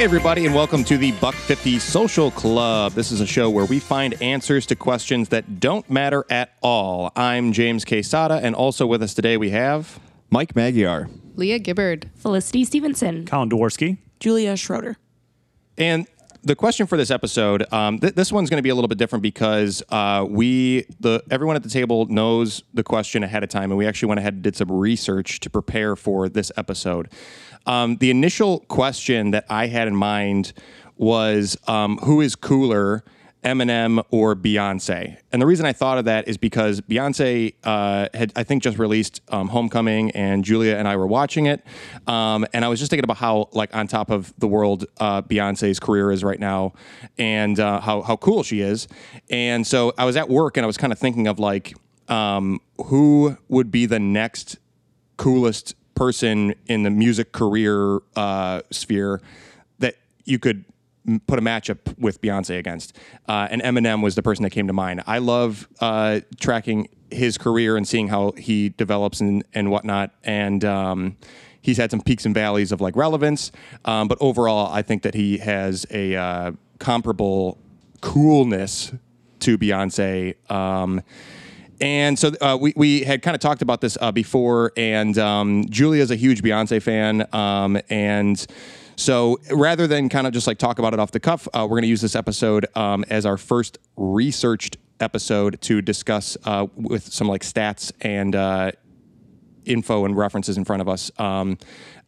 Hey, everybody, and welcome to the Buck 50 Social Club. This is a show where we find answers to questions that don't matter at all. I'm James Quesada, and also with us today we have. Mike Magyar. Leah Gibbard. Felicity Stevenson. Colin Dworsky. Julia Schroeder. And the question for this episode, um, th- this one's going to be a little bit different because uh, we, the everyone at the table knows the question ahead of time, and we actually went ahead and did some research to prepare for this episode. Um, the initial question that I had in mind was, um, "Who is cooler?" Eminem or Beyonce. And the reason I thought of that is because Beyonce uh, had, I think, just released um, Homecoming, and Julia and I were watching it. Um, and I was just thinking about how, like, on top of the world, uh, Beyonce's career is right now, and uh, how how cool she is. And so I was at work, and I was kind of thinking of like, um, who would be the next coolest person in the music career uh, sphere that you could m- put a matchup with Beyonce against. Uh, and Eminem was the person that came to mind. I love uh, tracking his career and seeing how he develops and, and whatnot. And um, he's had some peaks and valleys of like relevance. Um, but overall, I think that he has a uh, comparable coolness to Beyonce. Um, and so uh, we, we had kind of talked about this uh, before, and um, Julia's a huge Beyonce fan. Um, and so rather than kind of just like talk about it off the cuff, uh, we're going to use this episode um, as our first researched episode to discuss uh, with some like stats and uh, info and references in front of us um,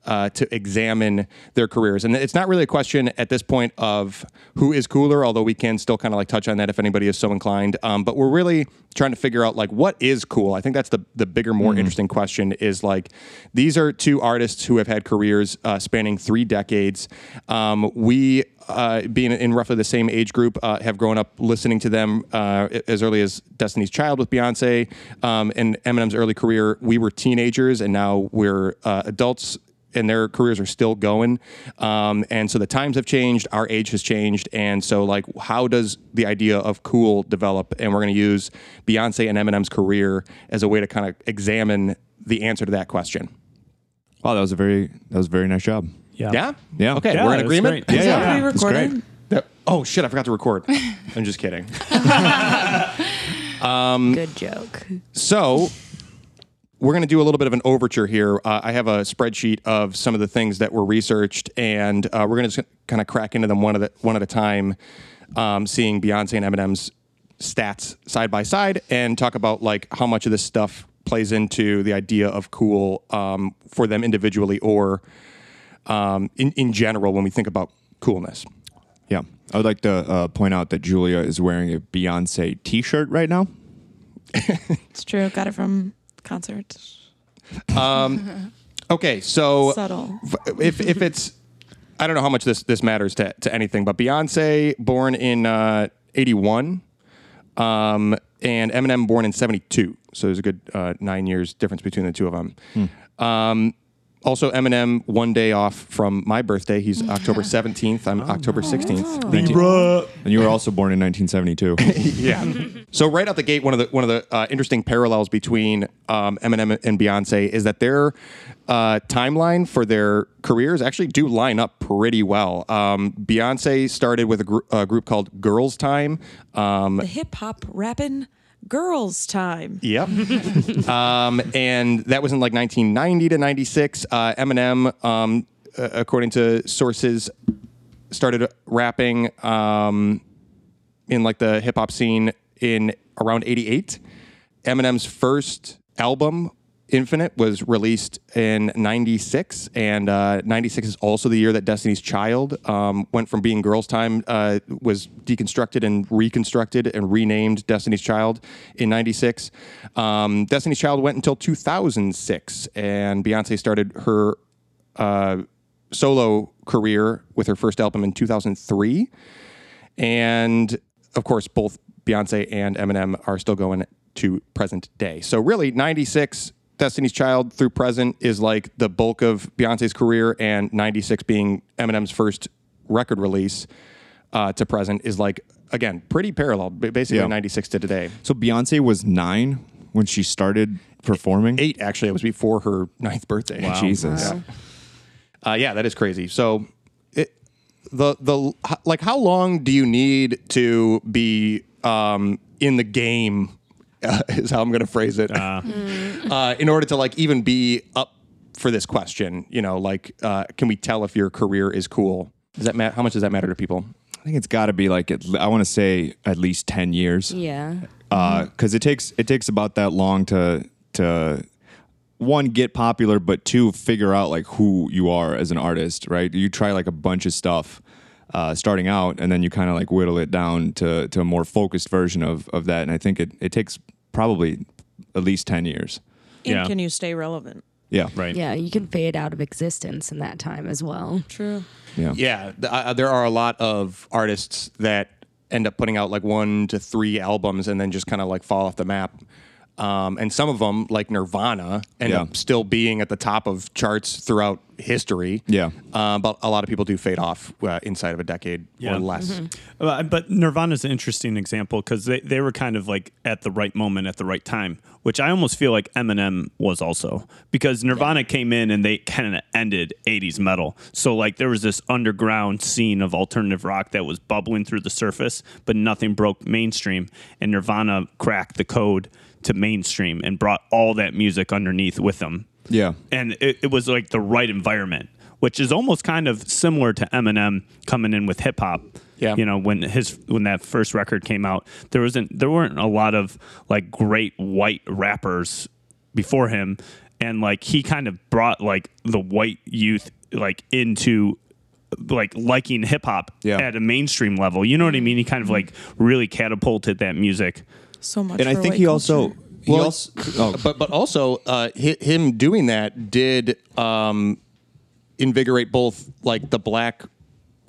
uh, to examine their careers. And it's not really a question at this point of who is cooler, although we can still kind of like touch on that if anybody is so inclined. Um, but we're really trying to figure out like what is cool. I think that's the the bigger, more interesting question. Is like these are two artists who have had careers uh, spanning three decades. Um, we uh, being in roughly the same age group, uh, have grown up listening to them uh, as early as Destiny's Child with Beyonce. Um, and Eminem's early career, we were teenagers, and now we're uh, adults. And their careers are still going, um, and so the times have changed. Our age has changed, and so like, how does the idea of cool develop? And we're going to use Beyonce and Eminem's career as a way to kind of examine the answer to that question. Wow, that was a very that was a very nice job. Yeah. Yeah, Yeah. Okay, Yeah, we're in agreement. great. Yeah, Is yeah. that That's recording? great. That- oh shit! I forgot to record. I'm just kidding. Good joke. So we're going to do a little bit of an overture here. Uh, I have a spreadsheet of some of the things that were researched, and uh, we're going to kind of crack into them one at a, one at a time, um, seeing Beyonce and Eminem's stats side by side, and talk about like how much of this stuff plays into the idea of cool um, for them individually or um, in in general when we think about coolness. Yeah. I would like to uh, point out that Julia is wearing a Beyonce T-shirt right now. It's true. Got it from concert. Okay, so Subtle. if if it's I don't know how much this this matters to to anything, but Beyonce born in uh, eighty one, um, and Eminem born in seventy two. So there's a good uh, nine years difference between the two of them. Um, also, Eminem one day off from my birthday. He's October seventeenth. I'm October sixteenth. Libra. And you were also born in 1972. yeah. so right out the gate, one of the one of the uh, interesting parallels between um, Eminem and Beyonce is that their uh, timeline for their careers actually do line up pretty well. Um, Beyonce started with a, gr- a group called Girls Tyme. Um, The hip hop rapping Girls Tyme. Yep. um, and that was in like 1990 to 96. Uh, Eminem, um, uh, according to sources, started rapping um, in like the hip hop scene in around 88. Eminem's first album, Infinite, was released in 96. And uh, 96 is also the year that Destiny's Child um, went from being Girls' Tyme, uh, was deconstructed and reconstructed and renamed Destiny's Child in 96. Um, Destiny's Child went until 2006. And Beyonce started her uh, solo career with her first album in 2003. And of course, both Beyonce and Eminem are still going to present day. So really, 96 Destiny's Child through present is like the bulk of Beyonce's career, and 96 being Eminem's first record release uh, to present is like, again, pretty parallel, basically Yeah. 96 to today. so Beyonce was nine when she started performing. Eight, actually, it was before her ninth birthday. Jesus. Uh, yeah, that is crazy. So, it, the the like how long do you need to be um, in the game? Uh, is how I'm going to phrase it. Uh, in order to like even be up for this question, you know, like uh, can we tell if your career is cool? Does that matter? How much does that matter to people? I think it's got to be like at, I want to say at least ten years. Yeah. because it takes it takes about that long to to one get popular, but two figure out like who you are as an artist. Right? You try like a bunch of stuff uh, starting out, and then you kind of like whittle it down to to a more focused version of of that. And I think it it takes probably at least ten years. And Yeah. can you stay relevant? Yeah. Right. Yeah, you can fade out of existence in that time as well. True. Yeah. Yeah, th- uh, there are a lot of artists that end up putting out like one to three albums and then just kind of like fall off the map. Um, and some of them, like Nirvana, end Yeah. up still being at the top of charts throughout history. Yeah. Uh, but a lot of people do fade off uh, inside of a decade Yeah. or less. Uh, but Nirvana is an interesting example because they, they were kind of like at the right moment at the right time, which I almost feel like Eminem was also because Nirvana came in and they kind of ended 80s metal. So, like, there was this underground scene of alternative rock that was bubbling through the surface, but nothing broke mainstream. And Nirvana cracked the code to mainstream and brought all that music underneath with them Yeah. and it, it was like the right environment, which is almost kind of similar to Eminem coming in with hip hop. Yeah. you know when his when that first record came out, there wasn't there weren't a lot of like great white rappers before him, and like he kind of brought like the white youth like into like liking hip hop Yeah. at a mainstream level. You know what I mean? He kind of like really catapulted that music. So much. And I think white he culture. also he Well, also oh, But but also uh, him doing that did um, invigorate both like the black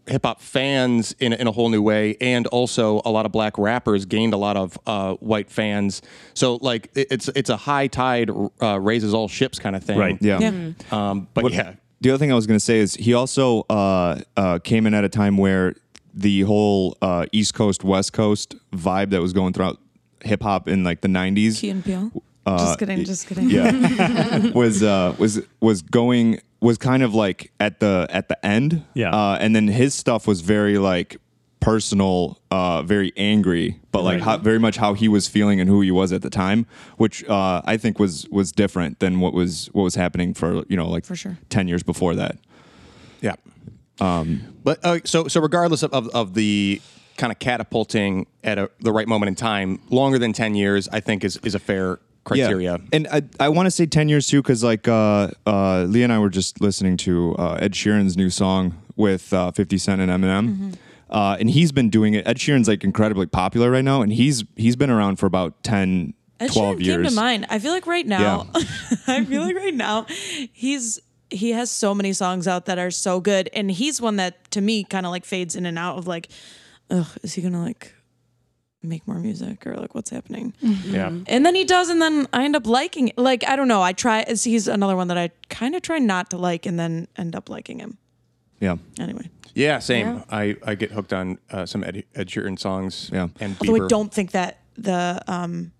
hip hop fans in, in a whole new way, and also a lot of black rappers gained a lot of uh, white fans. So like it, it's it's a high tide uh, raises all ships kind of thing. Right. yeah. Yeah. Um, but yeah. The other thing I was going to say is he also uh, uh, came in at a time where the whole uh, East Coast West Coast vibe that was going throughout hip hop in like the '90s Key and Peele. just kidding. Just kidding. yeah was uh was was going was kind of like at the at the end Yeah. uh and then his stuff was very like personal uh very angry but like Right. how, very much how he was feeling and who he was at the time which uh i think was was different than what was what was happening for you know like For sure. 10 years before that Yeah. Um, but uh, so so regardless of, of, of the kind of catapulting at a, the right moment in time, longer than ten years, I think is is a fair criteria. Yeah. And I, I want to say 10 years too, because like uh, uh, Lee and I were just listening to uh, Ed Sheeran's new song with uh, 50 Cent and Eminem. Mm-hmm. Uh, and he's been doing it. Ed Sheeran's like incredibly popular right now, and he's he's been around for about 10, Ed 12 Sheeran years. came to mind. I feel like right now, I feel like right now, he's he has so many songs out that are so good, and he's one that to me kind of like fades in and out of like, ugh, is he gonna like make more music or like what's happening? yeah. And then he does, and then I end up liking it. Like I don't know. I try. He's another one that I kind of try not to like, and then end up liking him. Yeah. Anyway, Yeah, same. Yeah. I, I get hooked on uh, some Ed, Ed Sheeran songs. Yeah. and although I don't think that the um,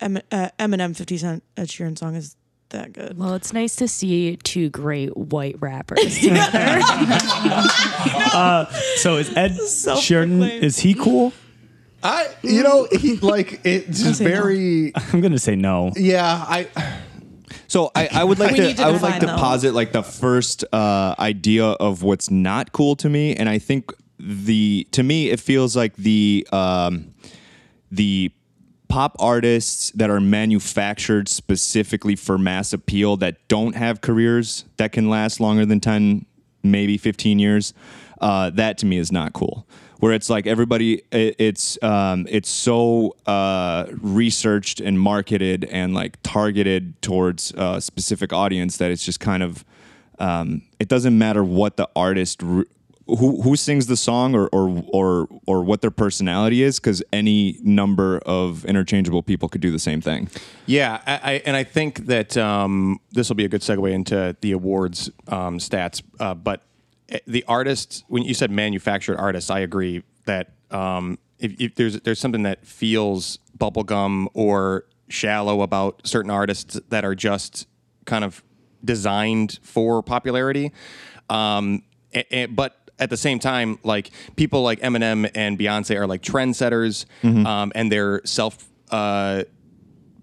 M- uh, Eminem Fifty Cent Ed Sheeran song is that good. Well, it's nice to see two great white rappers together. So is Ed Self-proclaimed. Sheeran? Is he cool? I you know he like it's just say no. very I'm gonna say no. yeah I So I, I would like to, to I would like to define, posit like the first uh, idea of what's not cool to me, and I think the to me it feels like the um, the pop artists that are manufactured specifically for mass appeal that don't have careers that can last longer than 10 maybe 15 years uh, that to me is not cool. Where it's like everybody it, it's um, it's so uh, researched and marketed and like targeted towards a specific audience that it's just kind of um, it doesn't matter what the artist re- who who sings the song or or or, or what their personality is because any number of interchangeable people could do the same thing yeah I, I and I think that um, this will be a good segue into the awards um, stats. Uh, but eh, the artists, when you said manufactured artists, I agree that um, if, if there's there's something that feels bubblegum or shallow about certain artists that are just kind of designed for popularity. Um, a- a- but at the same time, like people like Eminem and Beyonce are like trendsetters, um, and they're self. Uh,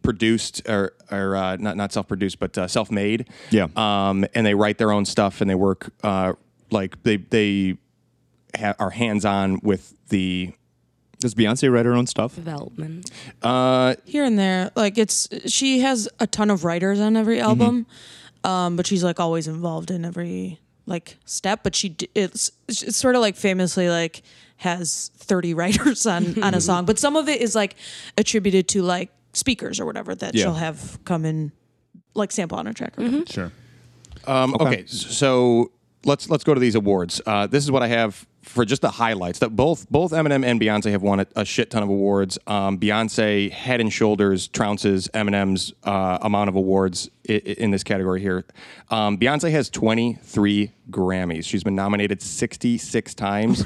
produced or, or uh, not not self produced but uh, self made Yeah. um, and they write their own stuff and they work uh, like they they ha- are hands on with the Does Beyonce write her own stuff? Development. here and there. Like it's she has a ton of writers on every album, um, but she's like always involved in every like step. But she d- it's it's sort of like famously like has thirty writers on on a song, but some of it is like attributed to like speakers or whatever that Yeah. she'll have come in like sample on a track. Or whatever. Sure. Um, okay. so let's let's go to these awards. Uh, this is what I have for just the highlights. That both both Eminem and Beyonce have won a, a shit ton of awards. Um, Beyonce head and shoulders trounces Eminem's uh, amount of awards i- i- in this category here. Um, Beyonce has 23 Grammys. She's been nominated 66 times.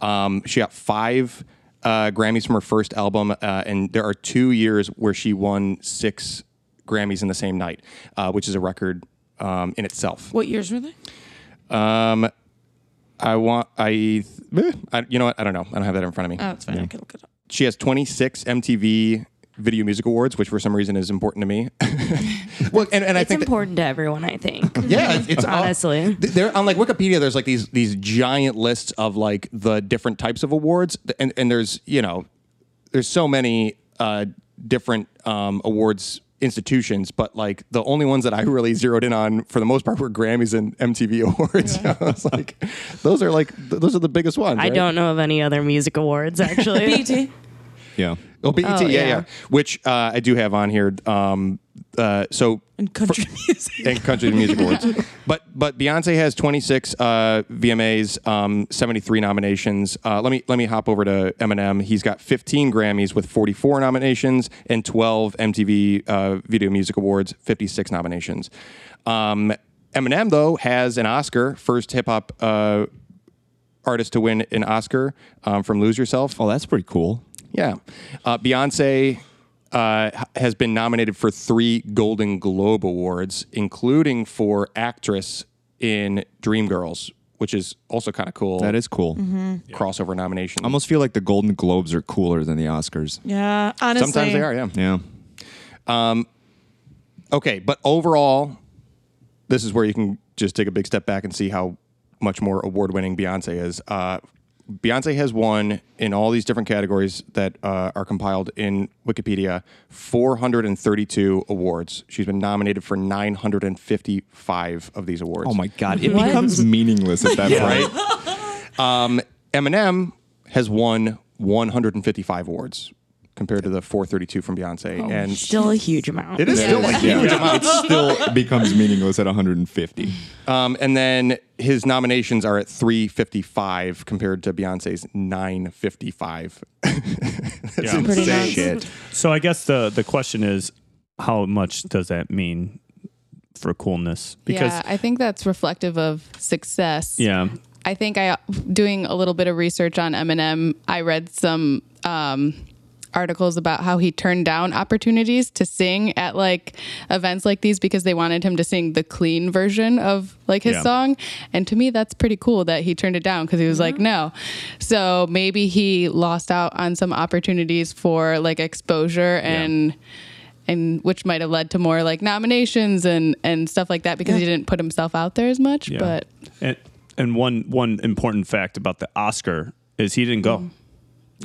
um, she got five. Uh, Grammys from her first album, uh, and there are two years where she won six Grammys in the same night, uh, which is a record um, in itself. What years were they? I want I, eh, I you know what I don't know I don't have that in front of me. Oh, it's fine. I can look it up. she has 26 MTV Video Music Awards, which for some reason is important to me. well, and, and I It's think that- important to everyone, I think. yeah, it's, it's Honestly. th- there on like Wikipedia. There's like these these giant lists of like the different types of awards, and and there's you know there's so many uh, different um, awards institutions, but like the only ones that I really zeroed in on for the most part were Grammys and MTV awards. I was like, those are like th- those are the biggest ones. I right? don't know of any other music awards, actually. BET. Yeah. Oh, BET, Oh, yeah, yeah, yeah. Which uh, I do have on here. Um, uh, so and country music. and country music awards. But but Beyonce has 26 uh, VMAs, um, 73 nominations. Uh, let me let me hop over to Eminem. He's got 15 Grammys with 44 nominations and 12 MTV uh, Video Music Awards, 56 nominations. Um, Eminem though has an Oscar, first hip hop uh, artist to win an Oscar um, from Lose Yourself. Oh, that's pretty cool. Yeah. Uh, Beyonce uh, has been nominated for three Golden Globe Awards, including for actress in Dreamgirls, which is also kind of cool. That is cool. crossover nomination. I almost feel like the Golden Globes are cooler than the Oscars. Yeah, honestly. Sometimes they are, yeah. Yeah. Okay, but overall, this is where you can just take a big step back and see how much more award-winning Beyonce is. Uh, Beyonce has won in all these different categories that uh, are compiled in Wikipedia 432 awards. She's been nominated for 955 of these awards. Oh my God. It What? becomes meaningless at that point. right? um, Eminem has won 155 awards compared to the 432 from Beyonce, and Still a huge amount. it is still a huge amount. It still becomes meaningless at 150. Um, and then his nominations are at 355 compared to Beyonce's 955. That's Yeah. Insane. Shit. So I guess the the question is, how much does that mean for coolness? Because yeah, I think that's reflective of success. yeah, I think I doing a little bit of research on Eminem. I read some um, articles about how he turned down opportunities to sing at like events like these because they wanted him to sing the clean version of like his Yeah. song. And to me, that's pretty cool that he turned it down because he was like, no. So maybe he lost out on some opportunities for like exposure and. And which might have led to more like nominations and, and stuff like that because he didn't put himself out there as much. yeah. But and and one one important fact about the Oscar is he didn't go. Mm.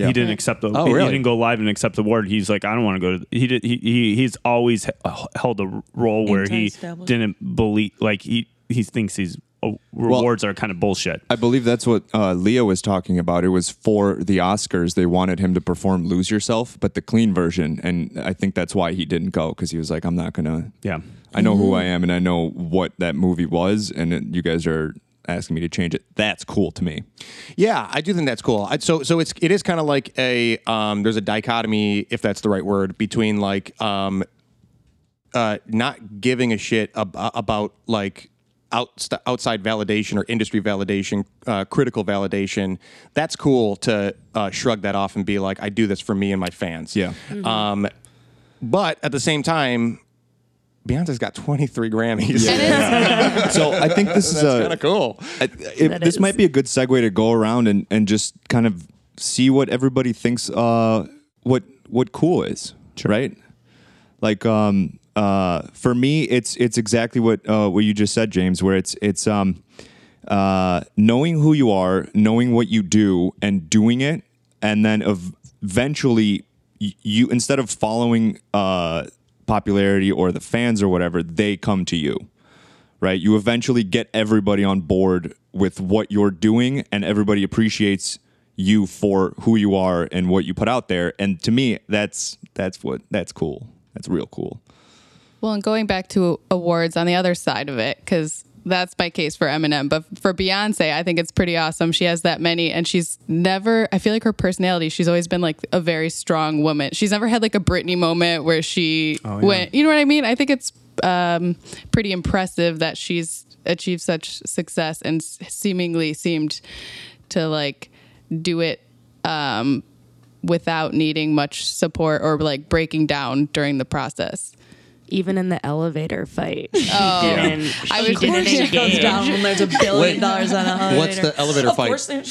He didn't accept the. Oh, he, he didn't go live and accept the award. He's like, I don't want to go to. He did. He, he he's always held a role where he didn't believe. Like he he thinks he's oh, rewards are kind of bullshit. I believe that's what uh, Leah was talking about. It was for the Oscars. They wanted him to perform "Lose Yourself," but the clean version, and I think that's why he didn't go because he was like, "I'm not gonna." Yeah. I know who I am, and I know what that movie was, and it, you guys are asking me to change it. That's cool to me. Yeah, I do think that's cool. I, so so it's it is kind of like a um, there's a dichotomy, if that's the right word, between like um, uh, not giving a shit ab- about like out, outside validation or industry validation, uh, critical validation. That's cool to uh, shrug that off and be like, I do this for me and my fans. Yeah. Um, but at the same time, Beyonce's got 23 Grammys. So I think this is kind of cool. I- if, That this is. might be a good segue to go around and, and just kind of see what everybody thinks uh, what what cool is, right? Like um, uh, for me, it's it's exactly what uh, what you just said, James. Where it's it's um, uh, knowing who you are, knowing what you do, and doing it, and then ev- eventually you instead of following uh, popularity or the fans or whatever, they come to you right? You eventually get everybody on board with what you're doing, and everybody appreciates you for who you are and what you put out there. And to me, that's that's what that's cool. That's real cool. Well, and going back to awards on the other side of it, because that's my case for Eminem. But for Beyonce, I think it's pretty awesome. She has that many, and she's never, I feel like her personality, she's always been like a very strong woman. She's never had like a Britney moment where she went, you know what I mean? I think it's um, pretty impressive that she's achieved such success and seemingly seemed to like do it um, without needing much support or like breaking down during the process. Even in the elevator fight, she oh. didn't. I she was- didn't It goes engage. down when there's a billion Wait. dollars on an elevator. What's the elevator Of fight? course they-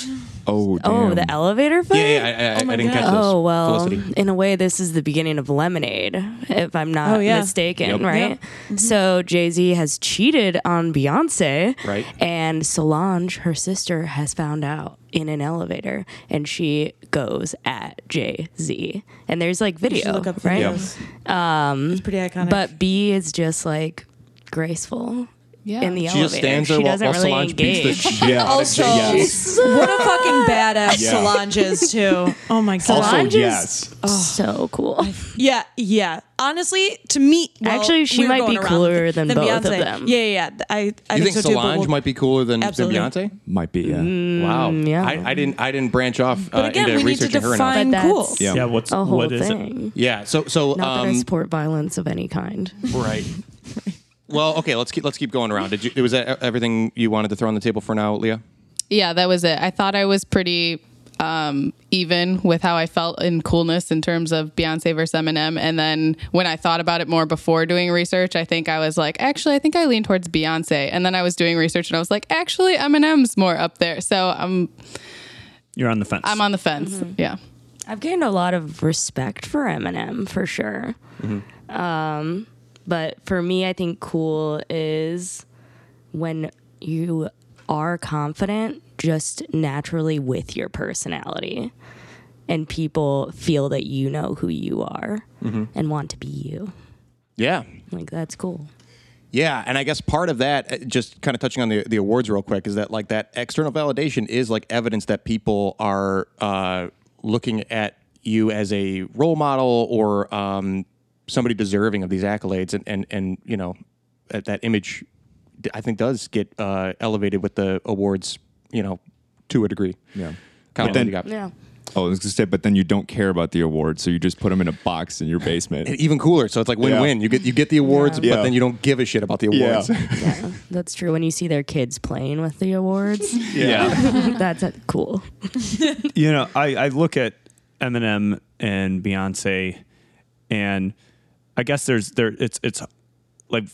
Oh, damn. Oh, the elevator fight. Yeah, yeah, I, I, oh my I didn't God. catch this. Oh well, Felicity. in a way, this is the beginning of Lemonade, if I'm not Oh, yeah. mistaken, Yep. right? Mm-hmm. So Jay Z has cheated on Beyonce, Right. And Solange, her sister, has found out in an elevator, and she goes at Jay Z, and there's like You should video, look up right? videos. Um, it's pretty iconic. But B is just like graceful Yeah. in the She elevator. just stands there she while, doesn't while really Solange beats engage. the shit Also- yes. what a fucking badass Yeah. Solange is too. Oh my god. Also, Solange yes. is so cool. Yeah, yeah. Honestly, to me, well, Actually, she we might be cooler than both of them. Yeah, yeah. yeah. I, I You think, think so too. Solange we'll- might be cooler than, than Beyonce? Might be, yeah. Mm. Wow. yeah. I, I didn't I didn't branch off But uh, again, into we need to researching her enough. define cool. Yeah. Yeah, what's a whole what is it? thing. Yeah. So so Not that I um, support violence of any kind. right. Well, okay. Let's keep let's keep going around. Did you was that everything you wanted to throw on the table for now, Leah? yeah, that was it. I thought I was pretty um, even with how I felt in coolness in terms of Beyonce versus Eminem. And then when I thought about it more before doing research, I think I was like, actually, I think I lean towards Beyonce. And then I was doing research and I was like, actually, Eminem's more up there. So I'm You're on the fence. I'm on the fence. Yeah. I've gained a lot of respect for Eminem for sure. Um, but for me, I think cool is when you are confident just naturally with your personality and people feel that you know who you are and want to be you. Yeah. Like, that's cool. Yeah, and I guess part of that, uh, just kind of touching on the, the awards real quick, is that like that external validation is like evidence that people are uh, looking at you as a role model or um, somebody deserving of these accolades, and and and you know that, that image, I think, does get uh, elevated with the awards, you know, to a degree. Yeah. Kyle, But then- what you got? Yeah. Oh, I was gonna say, but then you don't care about the award, so you just put them in a box in your basement. And even cooler, so it's like win-win. You get you get the awards, Yeah. but then you don't give a shit about the awards. Yeah, that's true. When you see their kids playing with the awards, yeah. that's uh, cool. you know, I, I look at Eminem and Beyonce, and I guess there's there it's it's like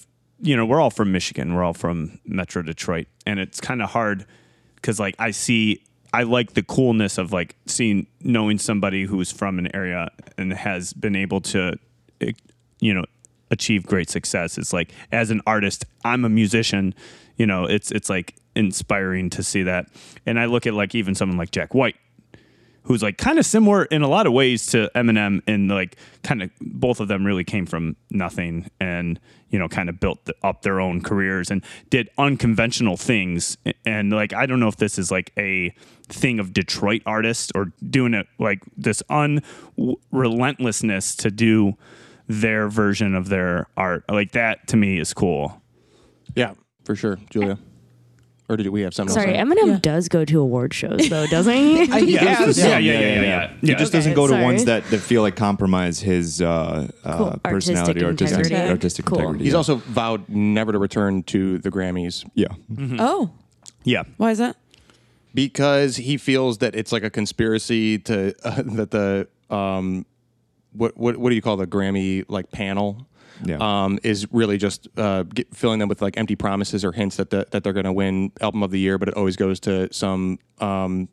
you know we're all from Michigan, we're all from Metro Detroit, and it's kind of hard because like I see I like the coolness of like seeing knowing somebody who's from an area and has been able to eh, you know achieve great success. It's like as an artist, I'm a musician, you know, it's it's like inspiring to see that. And I look at like even someone like Jack White who's like kind of similar in a lot of ways to Eminem and like kind of both of them really came from nothing and you know kind of built th- up their own careers and did unconventional things. And like I don't know if this is like a thing of Detroit artists or doing it like this unrelentlessness to do their version of their art. Like that to me is cool. Yeah, for sure, Julia. Or did we have something? Sorry, else? Eminem does go to award shows though, doesn't he? yeah yeah yeah yeah yeah yeah, He just Okay, doesn't go to sorry. ones that, that feel like compromise his uh, uh, Cool. personality or Artistic artistic, integrity. artistic Cool. integrity. He's yeah. also vowed never to return to the Grammys yeah. Oh, yeah why is that? because he feels that it's like a conspiracy to uh, that the um what what what do you call the Grammy like panel Yeah. um, is really just uh, get, filling them with like empty promises or hints that the, that they're going to win album of the year, but it always goes to some um,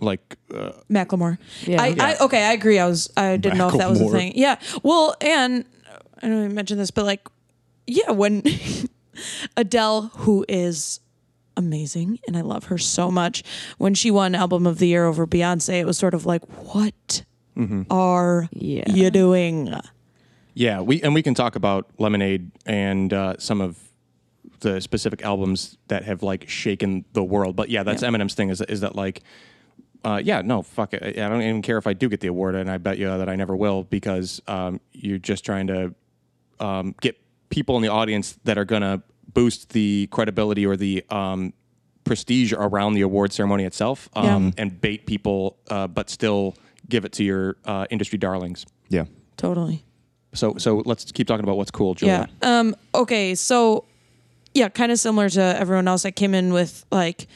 like uh, Macklemore. Yeah. I, I okay, I agree. I was I didn't know if that was a thing. Yeah. Well, and I don't even mention this, but like, yeah, when Adele, who is amazing and I love her so much, when she won album of the year over Beyonce, it was sort of like, what are Yeah. you doing? Yeah, we and we can talk about Lemonade and uh, some of the specific albums that have like shaken the world. But yeah, that's Eminem's thing is is that like, uh, yeah, no, fuck it. I don't even care if I do get the award, and I bet you that I never will because um, you're just trying to um, get people in the audience that are gonna boost the credibility or the um, prestige around the award ceremony itself, um, Yeah. and bait people, uh, but still give it to your uh, industry darlings. Yeah. Totally. So so let's keep talking about what's cool, Julia. Yeah. Um, okay. So, yeah, kind of similar to everyone else. I came in with like,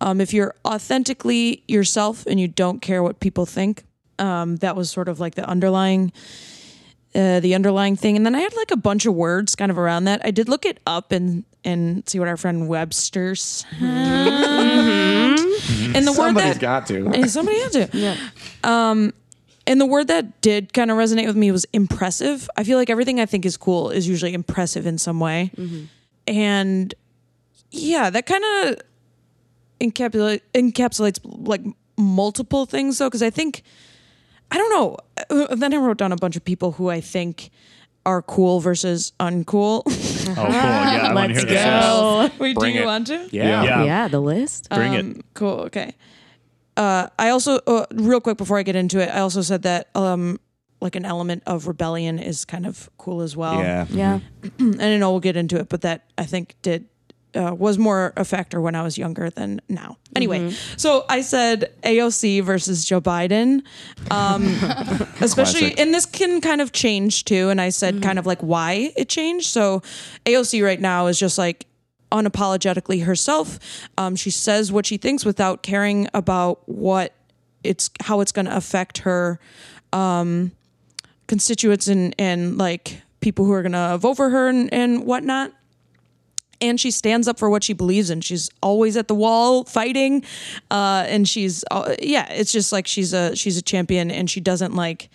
um, if you're authentically yourself and you don't care what people think, um, that was sort of like the underlying, uh, the underlying thing. And then I had like a bunch of words kind of around that. I did look it up and and see what our friend Webster said. And the word that got to. and somebody had to. Um, and the word that did kind of resonate with me was impressive. I feel like everything I think is cool is usually impressive in some way. And yeah, that kind of encapsulate, encapsulates like multiple things though, because I think, I don't know. Uh, Then I wrote down a bunch of people who I think are cool versus uncool. Oh, cool. Yeah, I want to Let's hear this. go. Wait, Bring do you it. want to? Yeah. Yeah. Yeah, the list. Bring it. Um, Cool. Okay. Uh, I also, uh, real quick before I get into it, I also said that um, like an element of rebellion is kind of cool as well. Yeah. yeah. And I know we'll get into it, but that I think did uh, was more a factor when I was younger than now. Anyway, so I said AOC versus Joe Biden, um, especially, Classic. and this can kind of change too. And I said kind of like why it changed. So AOC right now is just like unapologetically herself. Um, she says what she thinks without caring about what it's how it's going to affect her um, constituents and and like people who are going to vote for her and, and whatnot and she stands up for what she believes in. She's always at the wall fighting, uh, and she's uh, yeah. It's just like she's a she's a champion, and she doesn't like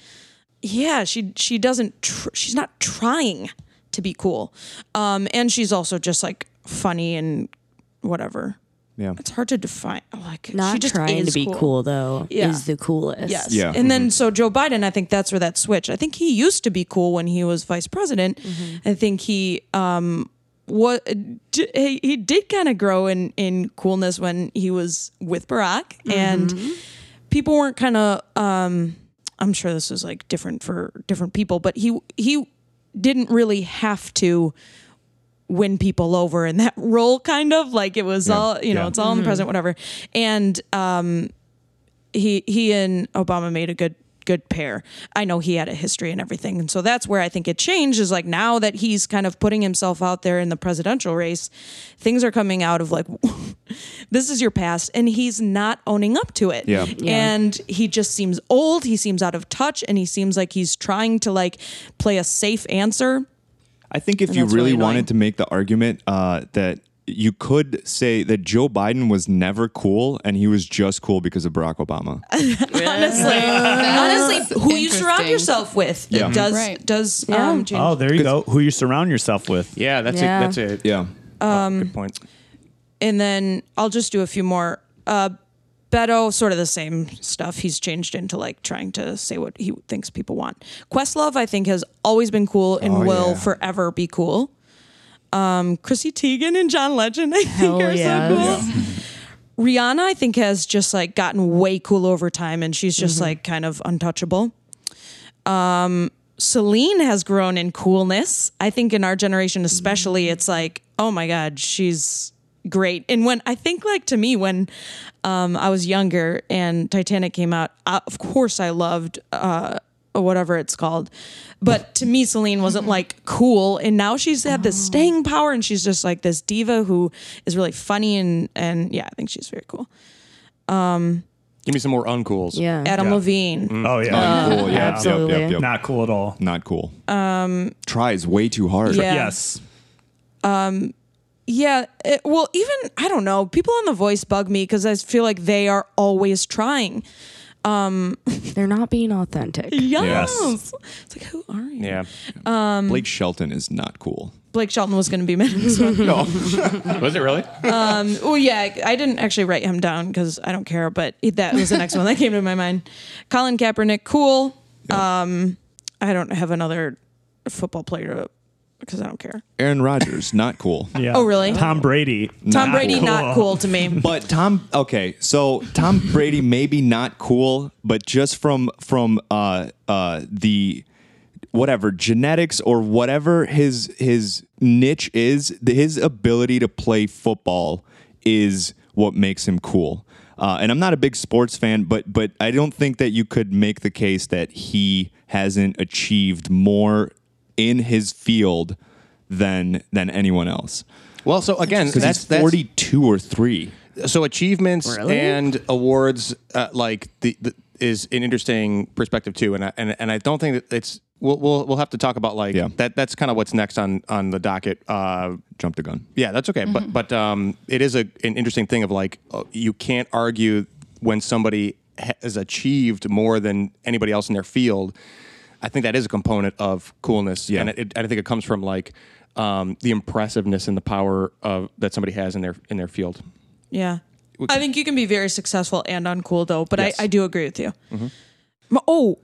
yeah. She she doesn't tr- she's not trying to be cool, um, and she's also just like funny and whatever. Yeah. It's hard to define. Like she Not just trying to be cool, though Yeah. is the coolest. Yes. Yeah. And then so Joe Biden, I think that's where that switch. I think he used to be cool when he was vice president. I think he um what he, he did kind of grow in in coolness when he was with Barack and people weren't kind of um I'm sure this was like different for different people, but he he didn't really have to win people over in that role kind of like it was all you know Yeah. it's all in the present whatever and um he he and Obama made a good good pair. I know he had a history and everything. And so that's where I think it changed is like now that he's kind of putting himself out there in the presidential race, things are coming out of like this is your past and he's not owning up to it. Yeah. Yeah. And he just seems old, he seems out of touch and he seems like he's trying to like play a safe answer. I think if And you really really wanted to make the argument uh, that you could say that Joe Biden was never cool and he was just cool because of Barack Obama. Honestly, honestly, who you surround yourself with Yeah. it does Right. does Yeah. um, change. Oh, there you go. Who you surround yourself with. Yeah, that's Yeah. a that's it. Yeah. um, good point. and then I'll just do a few more. Uh, Beto, sort of the same stuff. He's changed into like trying to say what he thinks people want. Questlove, I think, has always been cool and Oh, will yeah. forever be cool. Um, Chrissy Teigen and John Legend, I think, are yes. so cool. Rihanna, I think, has just like gotten way cool over time, and she's just like kind of untouchable. Um, Celine has grown in coolness. I think in our generation, especially, it's like, oh my God, she's great. And when I think, like to me, when um, I was younger and Titanic came out, uh, of course I loved uh, whatever it's called. But to me, Celine wasn't like cool. And now she's had this staying power and she's just like this diva who is really funny. And, and yeah, I think she's very cool. Um, Give me some more uncools. Yeah. Adam Yeah. Levine. Oh yeah. cool. Yeah, absolutely. yep, yep. Not cool at all. Not cool. Um, tries way too hard. Yeah. Yes. Yeah. it- well, even I don't know. People on The Voice bug me because I feel like they are always trying. Um, They're not being authentic. Yes. Yes. It's like who are you? Yeah. Um, Blake Shelton is not cool. Blake Shelton was going to be my next one. Was it really? Oh yeah, I didn't actually write him down because I don't care, but that was the next one that came to my mind. Colin Kaepernick, cool. Um, I don't have another football player because I don't care. Aaron Rodgers, not cool. Yeah. Oh, really? Tom Brady. Tom not Brady, cool. not cool to me. But Tom, okay, so Tom Brady maybe not cool, but just from from uh uh the whatever genetics or whatever his his niche is, the- his ability to play football is what makes him cool. Uh, and I'm not a big sports fan, but but I don't think that you could make the case that he hasn't achieved more in his field than than anyone else. Well, so again, that's he's that's 42 or three. so achievements Really? and awards uh, like the, the is an interesting perspective too and I, and and I don't think that it's we'll we'll, we'll have to talk about like Yeah. that that's kind of what's next on on the docket uh Jump the gun. yeah that's okay but but um it is a an interesting thing of like uh, you can't argue when somebody has achieved more than anybody else in their field I think that is a component of coolness Yeah. and it, it, I think it comes from like um, the impressiveness and the power of that somebody has in their in their field Yeah. I think you can be very successful and uncool though, but Yes. I, I do agree with you. M- Oh,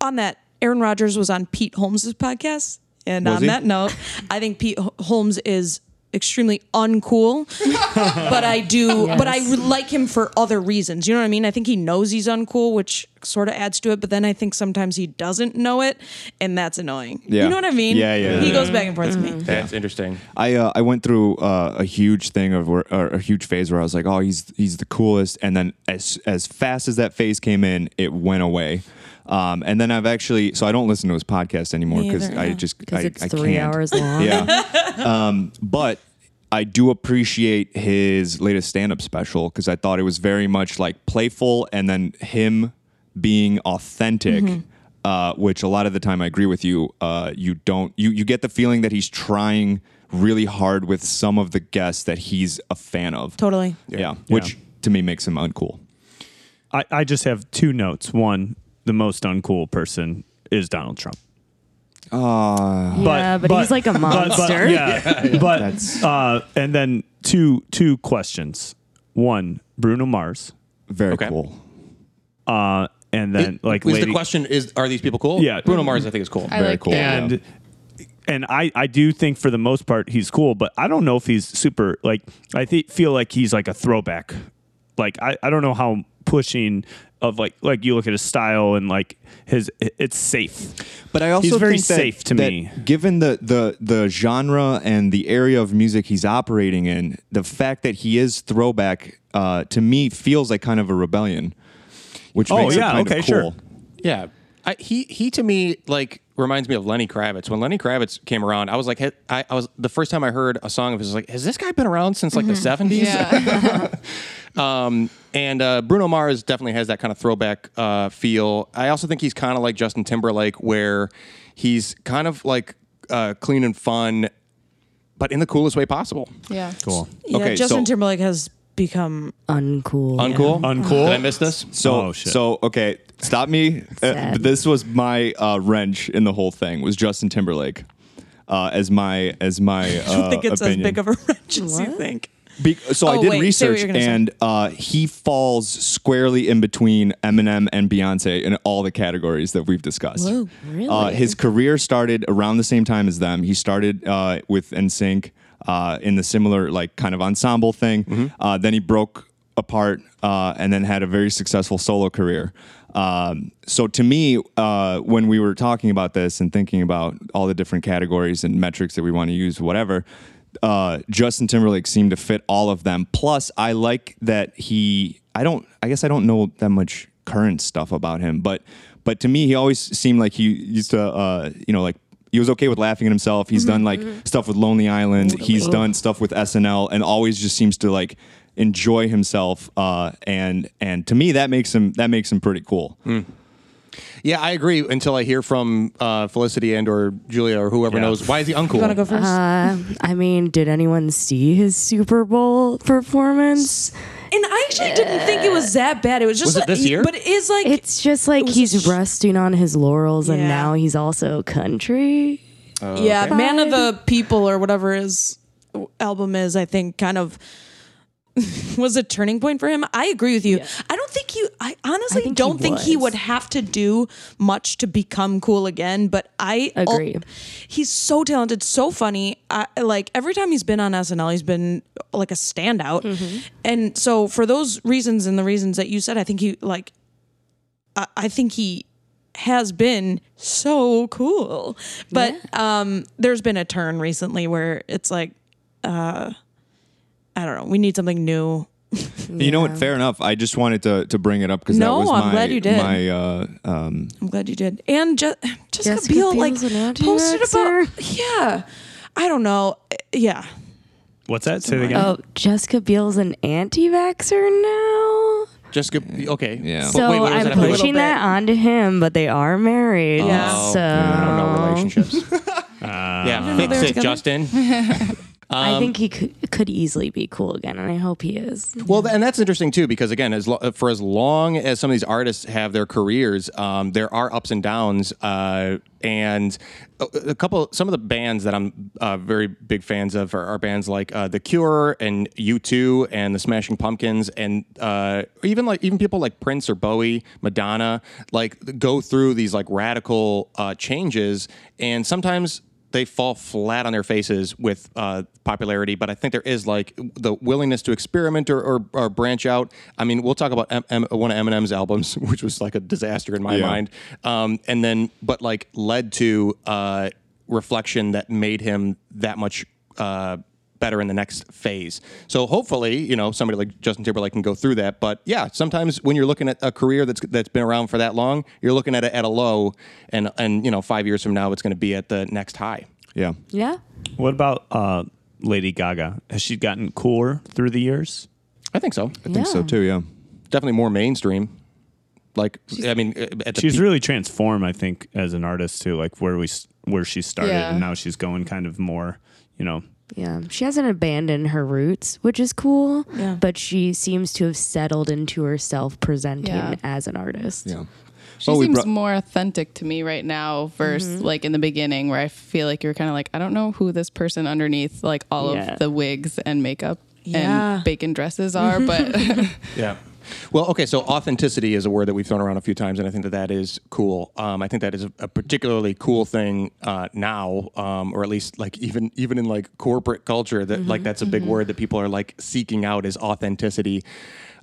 on that, Aaron Rodgers was on Pete Holmes' podcast. And Was on he? that note, I think Pete Holmes is extremely uncool, but I do, but I like him for other reasons. You know what I mean? I think he knows he's uncool, which sort of adds to it, but then I think sometimes he doesn't know it, and that's annoying. Yeah. You know what I mean? Yeah, yeah, He yeah. goes back and forth with me. That's interesting. I uh, I went through uh, a huge thing of where, or a huge phase where I was like, oh, he's he's the coolest, and then as as fast as that phase came in, it went away. Um, and then I've actually, so I don't listen to his podcast anymore because either, I yeah. just I, it's I three can't. hours long. Yeah. um, but I do appreciate his latest stand up special because I thought it was very much like playful and then him being authentic. Mm-hmm. Uh, which a lot of the time I agree with you. Uh, you don't you you get the feeling that he's trying really hard with some of the guests that he's a fan of. Totally. Yeah, which to me makes him uncool. I, I just have two notes. One, the most uncool person is Donald Trump. yeah, but, he's like a monster. yeah, but That's- uh, and then two two questions. One, Bruno Mars, Very Okay. cool. uh, and then It- like Lady, the question is are these people cool? Yeah. Bruno Mars I think is cool. I Very like cool. that. and and I I do think for the most part he's cool, but I don't know if he's super like I th- feel like he's like a throwback. Like I, I don't know how pushing of like like you look at his style and like his it's safe. But I also He's very think that, safe to that me. Given the, the the genre and the area of music he's operating in, the fact that he is throwback uh, to me feels like kind of a rebellion, which Oh, makes yeah, it kind okay, of cool. sure. Yeah. I, he he to me like reminds me of Lenny Kravitz. When Lenny Kravitz came around, I was like, I, I was the first time I heard a song of his, like, has this guy been around since like the seventies? Yeah. Um, and uh, Bruno Mars definitely has that kind of throwback uh, feel. I also think he's kind of like Justin Timberlake, where he's kind of like uh, clean and fun, but in the coolest way possible. yeah. Cool. Yeah, Okay, Justin so- Timberlake has become Uncool. Uncool? Uncool? Did I miss this? So Oh, shit. so okay, stop me. Uh, this was my uh, wrench in the whole thing was Justin Timberlake uh, as my as my uh, I don't think it's opinion. as big of a wrench as you think. Be- so I Oh, did wait, research, you're gonna say. and uh, he falls squarely in between Eminem and Beyonce in all the categories that we've discussed. Whoa, really? Uh, his career started around the same time as them. He started uh, with NSYNC uh, in the similar like kind of ensemble thing. Mm-hmm. Uh, then he broke apart uh, and then had a very successful solo career. Um, so to me, uh, when we were talking about this and thinking about all the different categories and metrics that we want to use, whatever, uh, Justin Timberlake seemed to fit all of them. Plus, I like that he. I don't. I guess I don't know that much current stuff about him, but but to me, he always seemed like he used to. Uh, you know, like he was okay with laughing at himself. He's done like stuff with Lonely Island. He's done stuff with SNL, and always just seems to like enjoy himself, uh, and and to me that makes him that makes him pretty cool. Yeah, I agree. Until I hear from uh, Felicity and or Julia or whoever Yeah. knows why is he uncool. You want to go first? Uh, I mean, did anyone see his Super Bowl performance? and I actually didn't think it was that bad. It was just Was it this year? but it is like It's just like was he's sh- resting on his laurels, and now he's also country. yeah, okay. Man of the People or whatever his album is. I think kind of was a turning point for him. I agree with you. I don't think you. I honestly I think don't think he would have to do much to become cool again. But I Agree. he's so talented, so funny. I, like every time he's been on SNL, he's been like a standout. Mm-hmm. And so for those reasons and the reasons that you said, I think he like. I, I think he has been so cool. But um there's been a turn recently where it's like uh I don't know, we need something new. You know what? Fair enough. I just wanted to to bring it up because No, that was I'm my glad you did. my uh, um, I'm glad you did. And Je- Jessica, Jessica Biel like Biel's an posted about anti-vaxxer? Yeah. I don't know. Yeah. What's that? Say it again. Oh, Jessica Biel's an anti-vaxxer now. Jessica, okay. Yeah. But So wait, what does I'm that have to do with- pushing that onto him, but they are married. Yeah. Oh, So I don't know relationships. yeah, fix it, together? Justin. I Um, think he could, could easily be cool again, and I hope he is. Well, and that's interesting too, because again, as lo- for as long as some of these artists have their careers, um, there are ups and downs. Uh, and a, a couple, some of the bands that I'm uh, very big fans of are, are bands like uh, The Cure and U2 and the Smashing Pumpkins, and uh, even like even people like Prince or Bowie, Madonna, like go through these like radical uh, changes, and sometimes they fall flat on their faces with uh, popularity, but I think there is like the willingness to experiment or, or, or branch out. I mean, we'll talk about M- M- one of Eminem's albums, which was like a disaster in my Yeah. mind, um, and then but like led to uh, reflection that made him that much. Uh, better in the next phase. So hopefully, you know, somebody like Justin Timberlake can go through that. But yeah, sometimes when you're looking at a career that's that's been around for that long, you're looking at it at a low, and and you know, five years from now, it's going to be at the next high. yeah. Yeah. What about uh, Lady Gaga? Has she gotten cooler through the years? I think so. I think so too. Yeah. Definitely more mainstream. Like, I mean, uh, at the She's peak- really transformed, I think, as an artist too. Like where we where she started, Yeah. and now she's going kind of more, you know. Yeah, she hasn't abandoned her roots, which is cool. Yeah. But she seems to have settled into herself presenting Yeah. as an artist. Yeah. She Well, seems brought- more authentic to me right now versus Mm-hmm. like in the beginning where I feel like you're kind of like I don't know who this person underneath like all Yeah. of the wigs and makeup Yeah. and bacon dresses are, but Yeah. Well, okay, so authenticity is a word that we've thrown around a few times, and I think that that is cool. Um, I think that is a, a particularly cool thing uh, now, um, or at least like even even in like corporate culture, that like that's a big word that people are like seeking out is authenticity.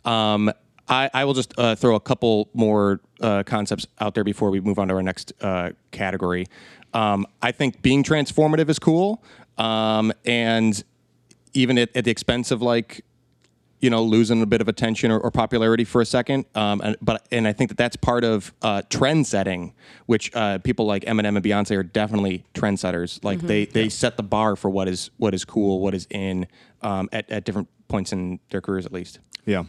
Um, I, I will just uh, throw a couple more uh, concepts out there before we move on to our next uh, category. Um, I think being transformative is cool, um, and even at, at the expense of like you know losing a bit of attention or, or popularity for a second. Um, and but and I think that that's part of uh, trend setting which uh, people like Eminem and Beyonce are definitely trendsetters like they they set the bar for what is what is cool what is in um, at, at different points in their careers at least. Yeah.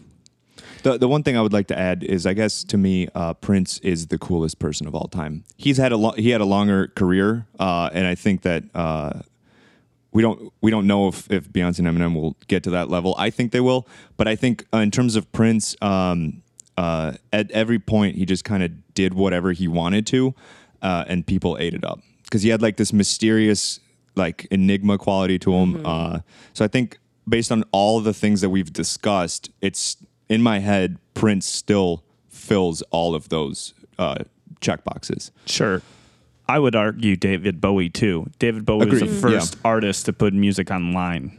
The the one thing I would like to add is I guess to me uh, Prince is the coolest person of all time. He's had a lo- he had a longer career, uh, and I think that uh, we don't we don't know if, if Beyonce and Eminem will get to that level. I think they will, but I think uh, in terms of Prince, um, uh, at every point he just kind of did whatever he wanted to, uh, and people ate it up because he had like this mysterious like enigma quality to him. Uh, so I think based on all the things that we've discussed, it's in my head Prince still fills all of those uh, check boxes. Sure. I would argue David Bowie too. David Bowie was the first Yeah. artist to put music online.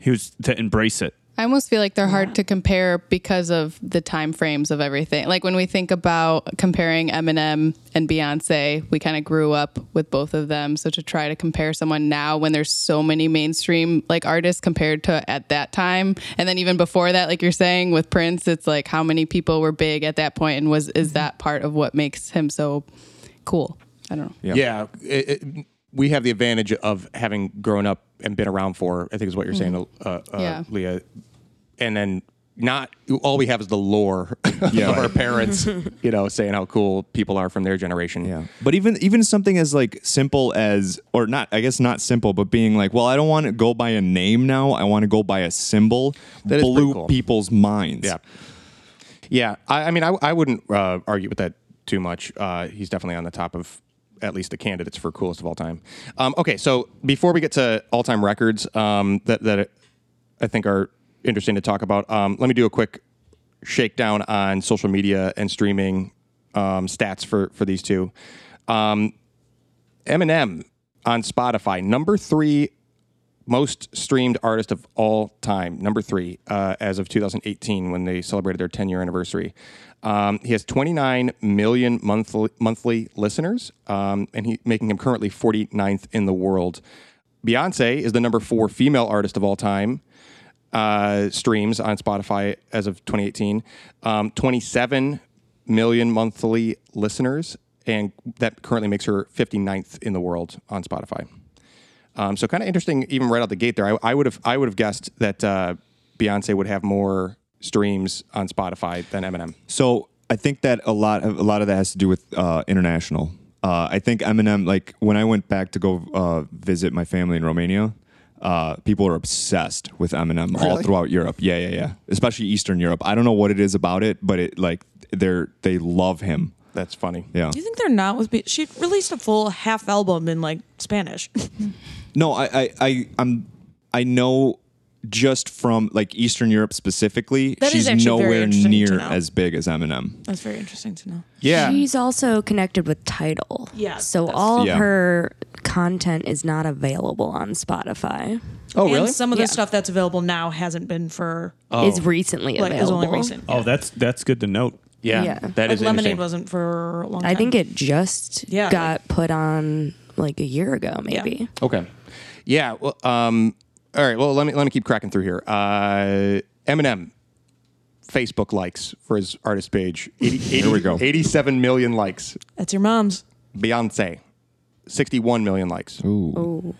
He was to embrace it. I almost feel like they're hard to compare because of the time frames of everything. Like when we think about comparing Eminem and Beyonce, we kind of grew up with both of them. So to try to compare someone now when there's so many mainstream like artists compared to at that time, and then even before that, like you're saying with Prince, it's like how many people were big at that point, and was is mm-hmm. that part of what makes him so cool? I don't know. Yeah. yeah it, it, we have the advantage of having grown up and been around for I think is what you're saying uh, uh, Yeah. Leah and then not all we have is the lore Yeah. of our parents, you know, saying how cool people are from their generation. Yeah. But even even something as like simple as or not I guess not simple, but being like, well, I don't want to go by a name now. I want to go by a symbol that pretty blew cool. people's minds. Yeah. Yeah. I, I mean, I, I wouldn't uh, argue with that too much. Uh, he's definitely on the top of at least the candidates for coolest of all time. Um, okay. So before we get to all time records um, that, that I think are interesting to talk about, um, let me do a quick shakedown on social media and streaming um, stats for, for these two. Um, Eminem on Spotify, number three most streamed artist of all time, number three, uh, as of 2018 when they celebrated their 10 year anniversary. Um, he has 29 million monthly monthly listeners, um, and he making him currently 49th in the world. Beyonce is the number four female artist of all time. Uh, streams on Spotify as of 2018, um, 27 million monthly listeners, and that currently makes her 59th in the world on Spotify. Um, so kind of interesting, even right out the gate there. I, I would have I would have guessed that uh, Beyonce would have more streams on Spotify than Eminem. So I think that a lot of a lot of that has to do with uh, international. Uh, I think Eminem, like when I went back to go uh, visit my family in Romania, uh, people are obsessed with Eminem all throughout Europe. Yeah, yeah, yeah. Especially Eastern Europe. I don't know what it is about it, but it like they're they love him. That's funny. Yeah. Do you think they're not with? Be- she released a full half album in like Spanish. No, I, I, I, I'm, I know just from like Eastern Europe specifically, That is she's actually very nowhere interesting to near as big as Eminem. That's very interesting to know. Yeah. She's also connected with Tidal. Yeah, So that's- all of Yeah. her content is not available on Spotify. oh And really? some of the Yeah. stuff that's available now hasn't been for oh. Is recently like is available. only recent. Oh, that's that's good to note. yeah, Yeah. that like is Lemonade interesting. wasn't for a long time. I think it just Yeah, got put on like a year ago, maybe. Okay. Yeah. Well. Um. All right. Well, let me let me keep cracking through here. Uh, Eminem. Facebook likes for his artist page. 80, 80, Here we go. 87 million likes. that's your mom's. Beyonce, 61 million likes. Ooh. Oh,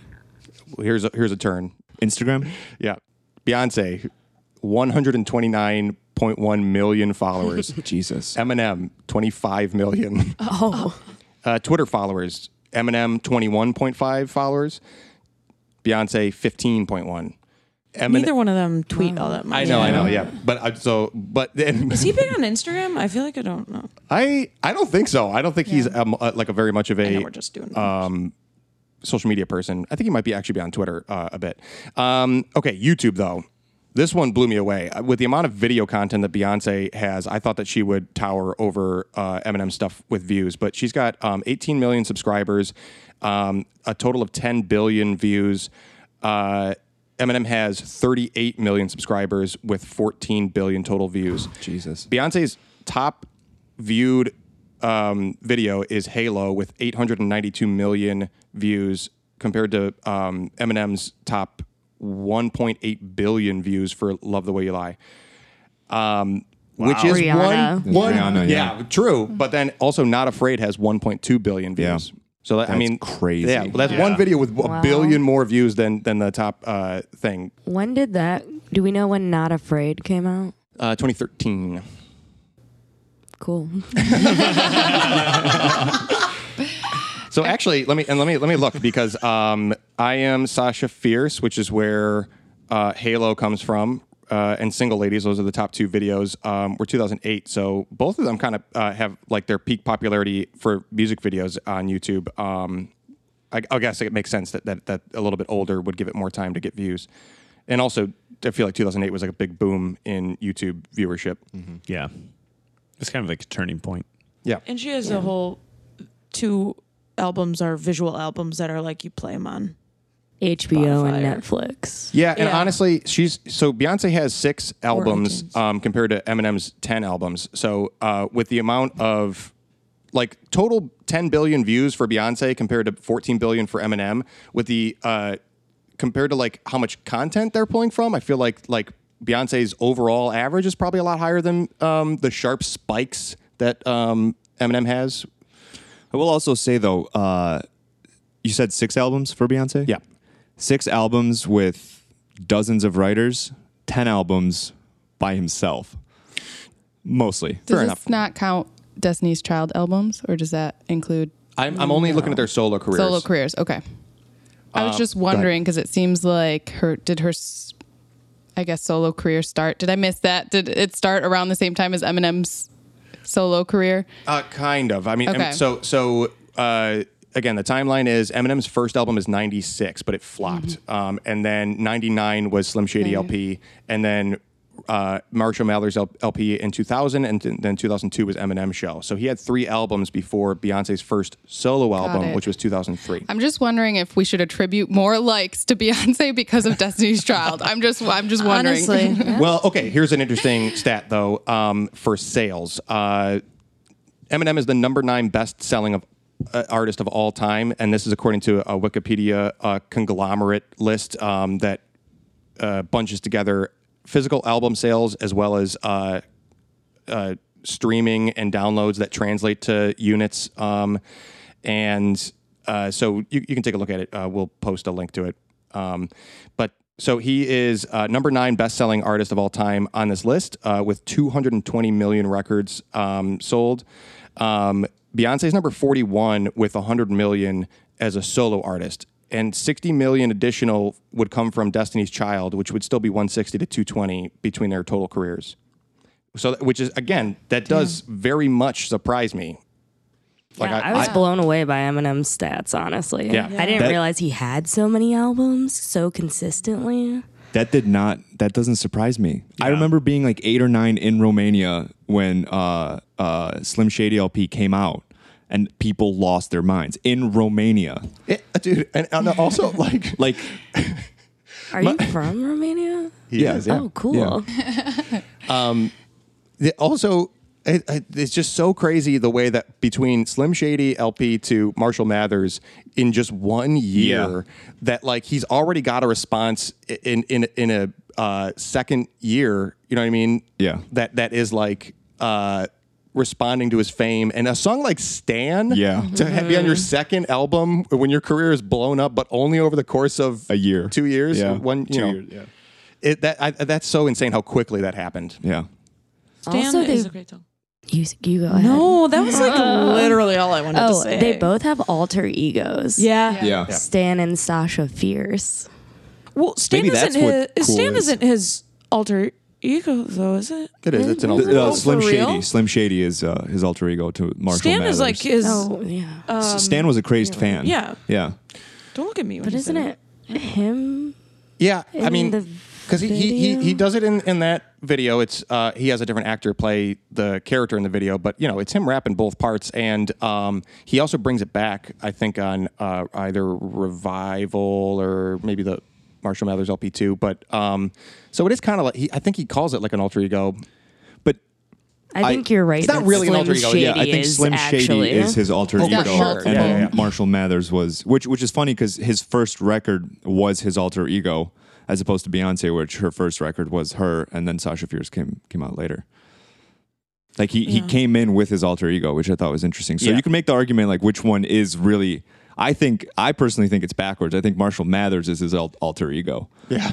Here's a, here's a turn. Instagram. Yeah. Beyonce, 129.1 million followers. Jesus. Eminem, 25 million. oh, Uh, Twitter followers, Eminem, 21.5 followers. Beyonce, 15.1. Eminem, Neither one of them tweet all that much. I know, I know, yeah. But I, so, but then Is he big on Instagram? I feel like I don't know. I, I don't think so. I don't think he's um, uh, like a very much of I know a we're just doing. social media person. I think he might be actually be on Twitter uh, a bit. Um, okay, YouTube though. This one blew me away. Uh, With the amount of video content that Beyonce has, I thought that she would tower over uh, Eminem stuff with views. But she's got um, 18 million subscribers, um, a total of 10 billion views. Uh, Eminem has 38 million subscribers with 14 billion total views. Jesus. Beyonce's top viewed um, video is Halo with 892 million views compared to um, Eminem's top 1.8 billion views for Love the Way You Lie. Um, Which is Rihanna. one, one Rihanna, yeah. yeah. true. But then also Not Afraid has 1.2 billion Yeah. Views. So that, I That's mean, crazy. Yeah, well, that's Yeah. one video with a billion more views than than the top uh, thing. when did that? Do we know when Not Afraid came out? Uh, 2013. Cool. So actually, let me and let me let me look because um, I am Sasha Fierce, which is where uh, Halo comes from, uh, and Single Ladies. Those are the top two videos. Um, were 2008, so both of them kind of uh, have like their peak popularity for music videos on YouTube. Um, I, I guess it makes sense that, that that a little bit older would give it more time to get views, and also I feel like 2008 was like a big boom in YouTube viewership. Yeah, it's kind of like a turning point. Yeah, and she has a whole two albums are visual albums that are like you play them on. HBO Spotify and Netflix. Yeah, and Yeah. honestly, she's so Beyonce has six albums iTunes. um, compared to Eminem's ten albums. So uh, with the amount of like total 10 billion views for Beyonce compared to 14 billion for Eminem, with the uh, compared to like how much content they're pulling from, I feel like like Beyonce's overall average is probably a lot higher than um, the sharp spikes that um, Eminem has. I will also say though, uh, you said six albums for Beyonce. Yeah. Six albums with dozens of writers, ten albums by himself. Mostly. Does this enough. not count Destiny's Child albums, or does that include I'm, I'm only looking at their solo careers. solo careers? Okay. I was just wondering because it seems like her did her, I guess, solo career start. Did I miss that? Did it start around the same time as Eminem's solo career? Uh, kind of. I mean, em- Okay. so so uh, again, the timeline is Eminem's first album is '96, but it flopped, um, and then '99 was Slim Shady LP, and then uh, Marshall Mathers LP in 2000, and th- then 2002 was Eminem Show. So he had three albums before Beyonce's first solo album, which was 2003. I'm just wondering if we should attribute more likes to Beyonce because of Destiny's Child. I'm just I'm just wondering. Honestly, Well, okay. Here's an interesting stat though um, for sales. Uh, Eminem is the number nine best-selling of uh, artist of all time, and this is according to a Wikipedia uh, conglomerate list um, that uh, bunches together physical album sales as well as uh, uh, streaming and downloads that translate to units. Um, and uh, so you, you can take a look at it. We'll post a link to it. Um, but so he is uh, number nine best-selling artist of all time on this list uh, with 220 million records um, sold. Um, Beyonce's number 41 with 100 million as a solo artist. And 60 million additional would come from Destiny's Child, which would still be 160 to 220 between their total careers. So, which is again, that does very much surprise me. Like Yeah, I, was blown away by Eminem's stats, honestly. Yeah. I didn't That- realize he had so many albums so consistently. That did not. That doesn't surprise me. I remember being like eight or nine in Romania when uh, uh, Slim Shady LP came out, and people lost their minds in Romania. It- dude, and, and also like Like, Are you from Romania? he is, yeah. Oh, cool. The- also it, it- it's just so crazy the way that between Slim Shady LP to Marshall Mathers in just one year that like he's already got a response in in in a uh, second year. You know what I mean? Yeah. That that is like. Uh, responding to his fame and a song like Stan Yeah. to ha- be on your second album when your career is blown up but only over the course of A year. two years Yeah. one you Two know years, yeah. it, that I, that's so insane how quickly that happened yeah. Stan Also, is they- a great song. You, you go ahead. No, that was like literally all I wanted to Oh, say. they both have alter egos. Yeah. Yeah. Stan and Sasha Fierce. Well, Stan Maybe isn't that's what his. cool Stan is. isn't his alter ego, though, is it? it is it's an Uh, alter Oh, Slim for Shady. Slim Shady is uh, his alter ego to Marshall Stan Mathers. is like his. Oh, yeah. S- Stan was a crazed fan. yeah. Yeah. Don't look at me. When but you isn't say it him? Yeah, I in mean, the because he, he he he does it in in that video. It's uh, he has a different actor play the character in the video, but you know it's him rapping both parts, and um, he also brings it back. I think on uh, either revival or maybe the Marshall Mathers LP two. But um, so it is kind of like he, I think he calls it like an alter ego. But I think you're right. It's not that really an alter ego. Shady Yeah, I think is Slim actually. Shady is his alter Oh, ego, sure. and Yeah, yeah, yeah. Marshall Mathers was, which which is funny because his first record was his alter ego, as opposed to Beyonce, which her first record was her, and then Sasha Fierce came came out later. Like he he came in with his alter ego, which I thought was interesting. So Yeah. you can make the argument like which one is really. I think I personally think it's backwards. I think Marshall Mathers is his alter ego. Yeah,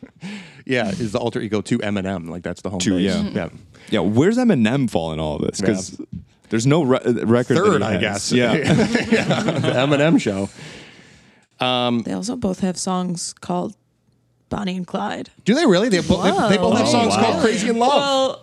yeah, is the alter ego to Eminem? Like that's the home To- base. yeah. yeah. Yeah, where's Eminem fall in all of this? Because there's no re- record. that Third, he I has. guess. Yeah. the Eminem show. They also both have songs called Bonnie and Clyde. Do they really? They both they, they both have songs called "Crazy in Love."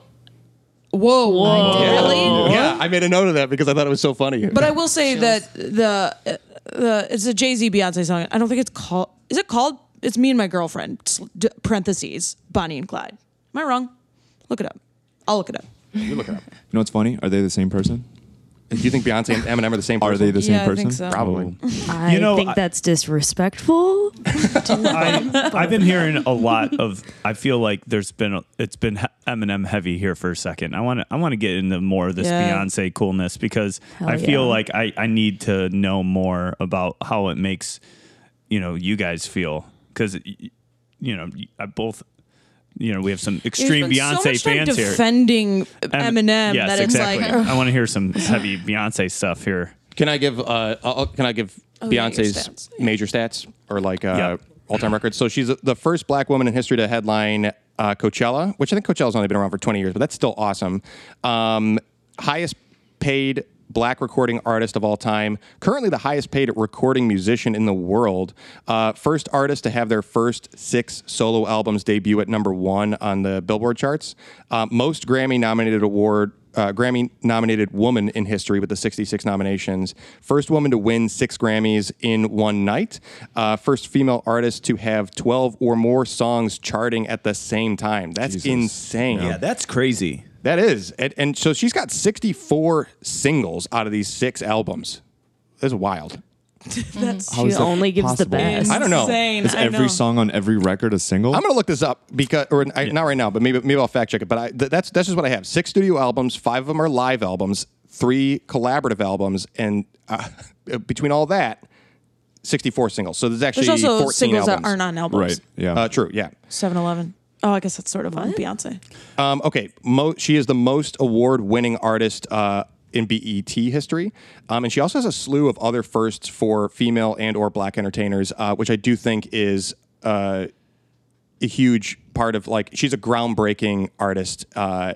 Well, whoa, whoa, really? Yeah, I made a note of that because I thought it was so funny. But I will say that the uh, the it's a Jay Z Beyonce song. I don't think it's called. Is it called? It's me and my girlfriend. sl- Parentheses Bonnie and Clyde. Am I wrong? Look it up. I'll look it up. you look it up. You know what's funny? Are they the same person? Do you think Beyonce and Eminem are the same person? Are they the same Yeah, I person? think so. Probably. Mm-hmm. I You know, think I- that's disrespectful. I, I've been hearing a lot of. I feel like there's been a, it's been he- Eminem heavy here for a second. I want to I want to get into more of this Yeah. Beyonce coolness because Hell I feel yeah. like I I need to know more about how it makes you know you guys feel because you know I both you know we have some extreme Beyonce so much time fans here. defending Em- Eminem yes, that it's exactly. like. I want to hear some heavy Beyonce stuff here. Can I give uh I'll, can I give Oh, yeah, Beyonce's stats. major stats or like uh Yeah. all-time records? So she's the first black woman in history to headline uh, Coachella, which I think Coachella's only been around for 20 years, but that's still awesome. Um, highest paid black recording artist of all time. Currently, the highest paid recording musician in the world. Uh, first artist to have their first six solo albums debut at number one on the Billboard charts. Uh, most Grammy nominated award. Uh, Grammy nominated woman in history with the 66 nominations. First woman to win six Grammys in one night. Uh, first female artist to have 12 or more songs charting at the same time. That's insane. Yeah, that's crazy. That is. And, and so she's got 64 singles out of these six albums. That's wild. That's How is She that only gives the possible? best. I don't know. Insane. Is I every know. song on every record a single? I'm going to look this up because, or I, not right now, but maybe maybe I'll fact check it. But I, th- that's that's just what I have. Six studio albums, five of them are live albums, three collaborative albums, and uh, between all that, 64 singles. So there's actually There's also 14 singles albums. that aren't on albums. right. Yeah. Uh, true. Yeah. 7 Eleven. Oh, I guess that's sort of on Beyonce. Um, okay, Mo- she is the most award-winning artist uh, in BET history, um, and she also has a slew of other firsts for female and or black entertainers, uh, which I do think is uh, a huge part of like she's a groundbreaking artist. Uh, s-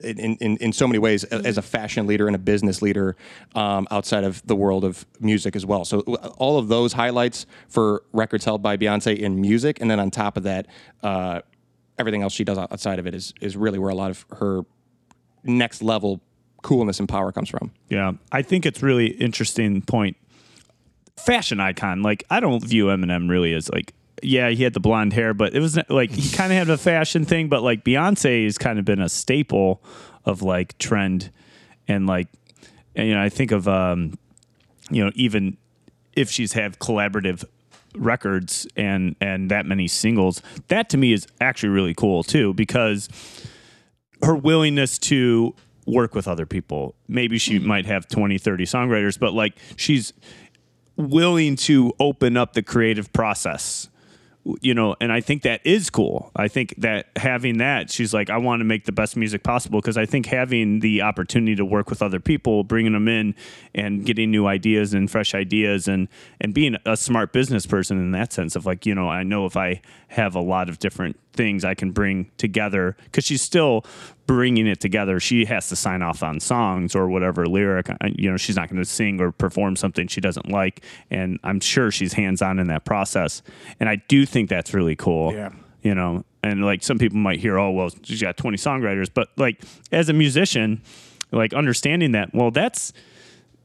in, in, in so many ways a- as a fashion leader and a business leader um, outside of the world of music as well. So uh, all of those highlights for records held by Beyonce in music, and then on top of that, uh, everything else she does outside of it is is really where a lot of her next level coolness and power comes from. Yeah, I think it's really interesting point. Fashion icon, like I don't view Eminem really as like, yeah, he had the blonde hair, but it was like he kind of had a fashion thing. But like Beyonce has kind of been a staple of like trend, and like, and, you know, I think of um, you know, even if she's have collaborative records and and that many singles, that to me is actually really cool too because her willingness to work with other people. Maybe she might have 20, 30 songwriters, but like she's willing to open up the creative process. You know, and I think that is cool. I think that having that, she's like, I want to make the best music possible because I think having the opportunity to work with other people, bringing them in, and getting new ideas and fresh ideas, and and being a smart business person in that sense of like, you know, I know if I have a lot of different things I can bring together because she's still bringing it together. She has to sign off on songs or whatever lyric. Uh, you know, she's not going to sing or perform something she doesn't like, and I'm sure she's hands on in that process. And I do think that's really cool. Yeah. You know, and like some people might hear, oh well, she's got 20 songwriters, but like as a musician, like understanding that, well, that's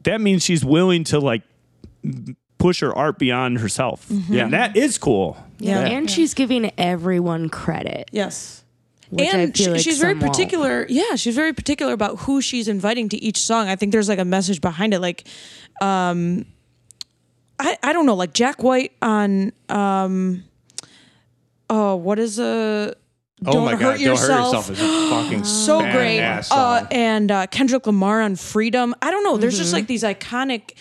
that means she's willing to like push her art beyond herself. Yeah, And that is cool. Yeah. And she's giving everyone credit. Yes. Which and she- like she's very some won't. particular. Yeah, she's very particular about who she's inviting to each song. I think there's like a message behind it. Like, um, I I don't know, like Jack White on um, oh, what is a oh my god! don't hurt yourself. is a fucking so great. badass Uh, and uh, Kendrick Lamar on Freedom. I don't know. There's just Mm-hmm. like these iconic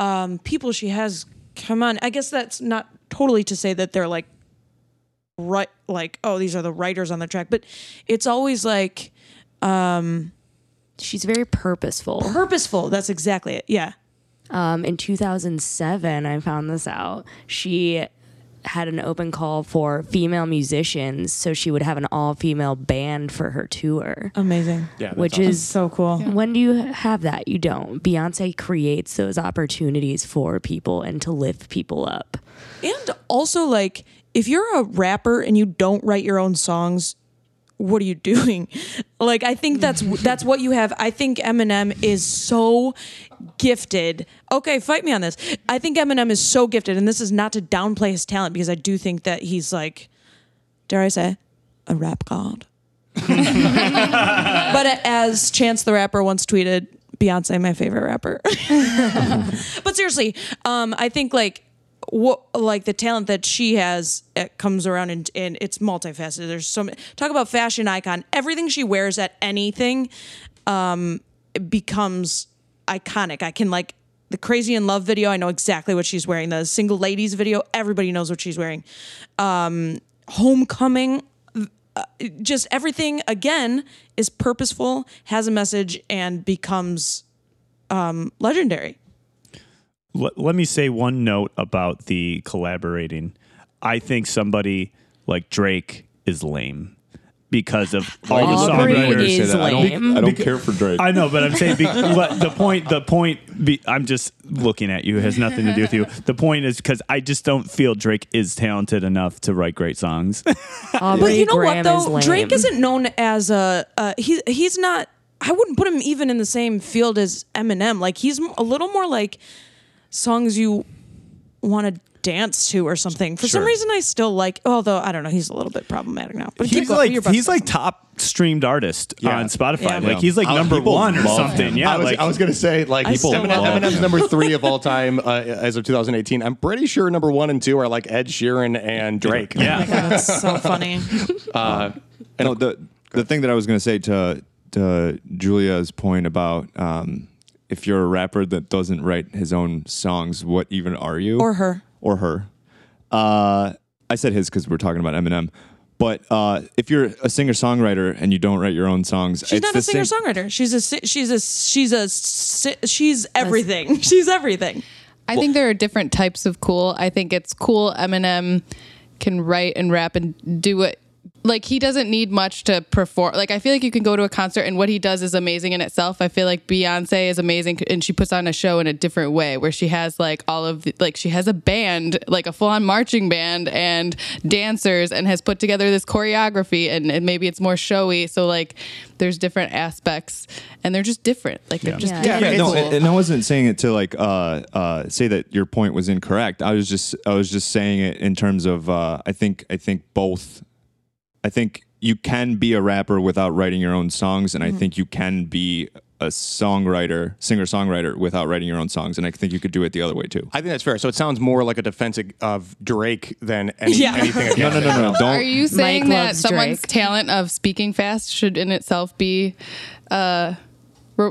um, people she has come on. I guess that's not totally to say that they're like right, like oh these are the writers on the track, but it's always like um She's very purposeful. purposeful. That's exactly it. Yeah. Um, in 2007, I found this out. She had an open call for female musicians, so she would have an all-female band for her tour. Amazing. Yeah, which awesome. is So cool. when do you have that? You don't. Beyonce creates those opportunities for people and to lift people up. And also, like, if you're a rapper and you don't write your own songs, what are you doing? Like, I think that's that's what you have. I think Eminem is so gifted. Okay, fight me on this. I think Eminem is so gifted, and this is not to downplay his talent because I do think that he's like, dare I say, a rap god. but as Chance the Rapper once tweeted, Beyonce, my favorite rapper. but seriously, um, I think like what like the talent that she has it comes around and, and it's multifaceted. There's so many talk about fashion icon. Everything she wears at anything um, becomes iconic. I can like the Crazy in Love video. I know exactly what she's wearing. The Single Ladies video. Everybody knows what she's wearing. Um, Homecoming. uh, Just everything again is purposeful, has a message, and becomes um, legendary. let, let me say one note about the collaborating. I think somebody like Drake is lame because of all the Aubrey songwriters. is I don't, lame. I don't care for Drake. I know, but I'm saying be, but the point. The point. Be, I'm just looking at you. It has nothing to do with you. The point is because I just don't feel Drake is talented enough to write great songs. Aubrey But you know Graham what though? is lame. Drake isn't known as a uh, he. He's not. I wouldn't put him even in the same field as Eminem. Like he's m- a little more like songs you want to dance to or something. For some reason, I still like. Although I don't know, he's a little bit problematic now. But he's like he's to- like top streamed artist Yeah. on Spotify. Yeah. Like he's like Uh, number one or something. him. Yeah, I was, like I was gonna say like I still Eminem, love him. Eminem's number three of all time uh, as of 2018. I'm pretty sure number one and two are like Ed Sheeran and Drake. yeah. That's so funny. no, the the thing that I was going to say to to Julia's point about um, if you're a rapper that doesn't write his own songs, what even are you? Or her. Or her. Uh, I said his because we're talking about Eminem. But uh, if you're a singer songwriter and you don't write your own songs, She's it's not a singer songwriter. She's a si- she's a she's a si- she's everything. She's everything. I think there are different types of cool. I think it's cool Eminem can write and rap and do it. Like he doesn't need much to perform. Like I feel like you can go to a concert and what he does is amazing in itself. I feel like Beyonce is amazing and she puts on a show in a different way where she has like all of the, like she has a band, like a full-on marching band and dancers and has put together this choreography and, and maybe it's more showy. So like there's different aspects and they're just different. Like they're just Yeah. Yeah, no, cool. and I wasn't saying it to like uh, uh, say that your point was incorrect. I was just I was just saying it in terms of uh, I think I think both. I think you can be a rapper without writing your own songs, and I think you can be a songwriter, singer songwriter without writing your own songs, and I think you could do it the other way too. I think that's fair. So it sounds more like a defense of Drake than any, Yeah. anything against No, no, no, no, don't. Are you saying Mike that someone's Drake. talent of speaking fast should in itself be uh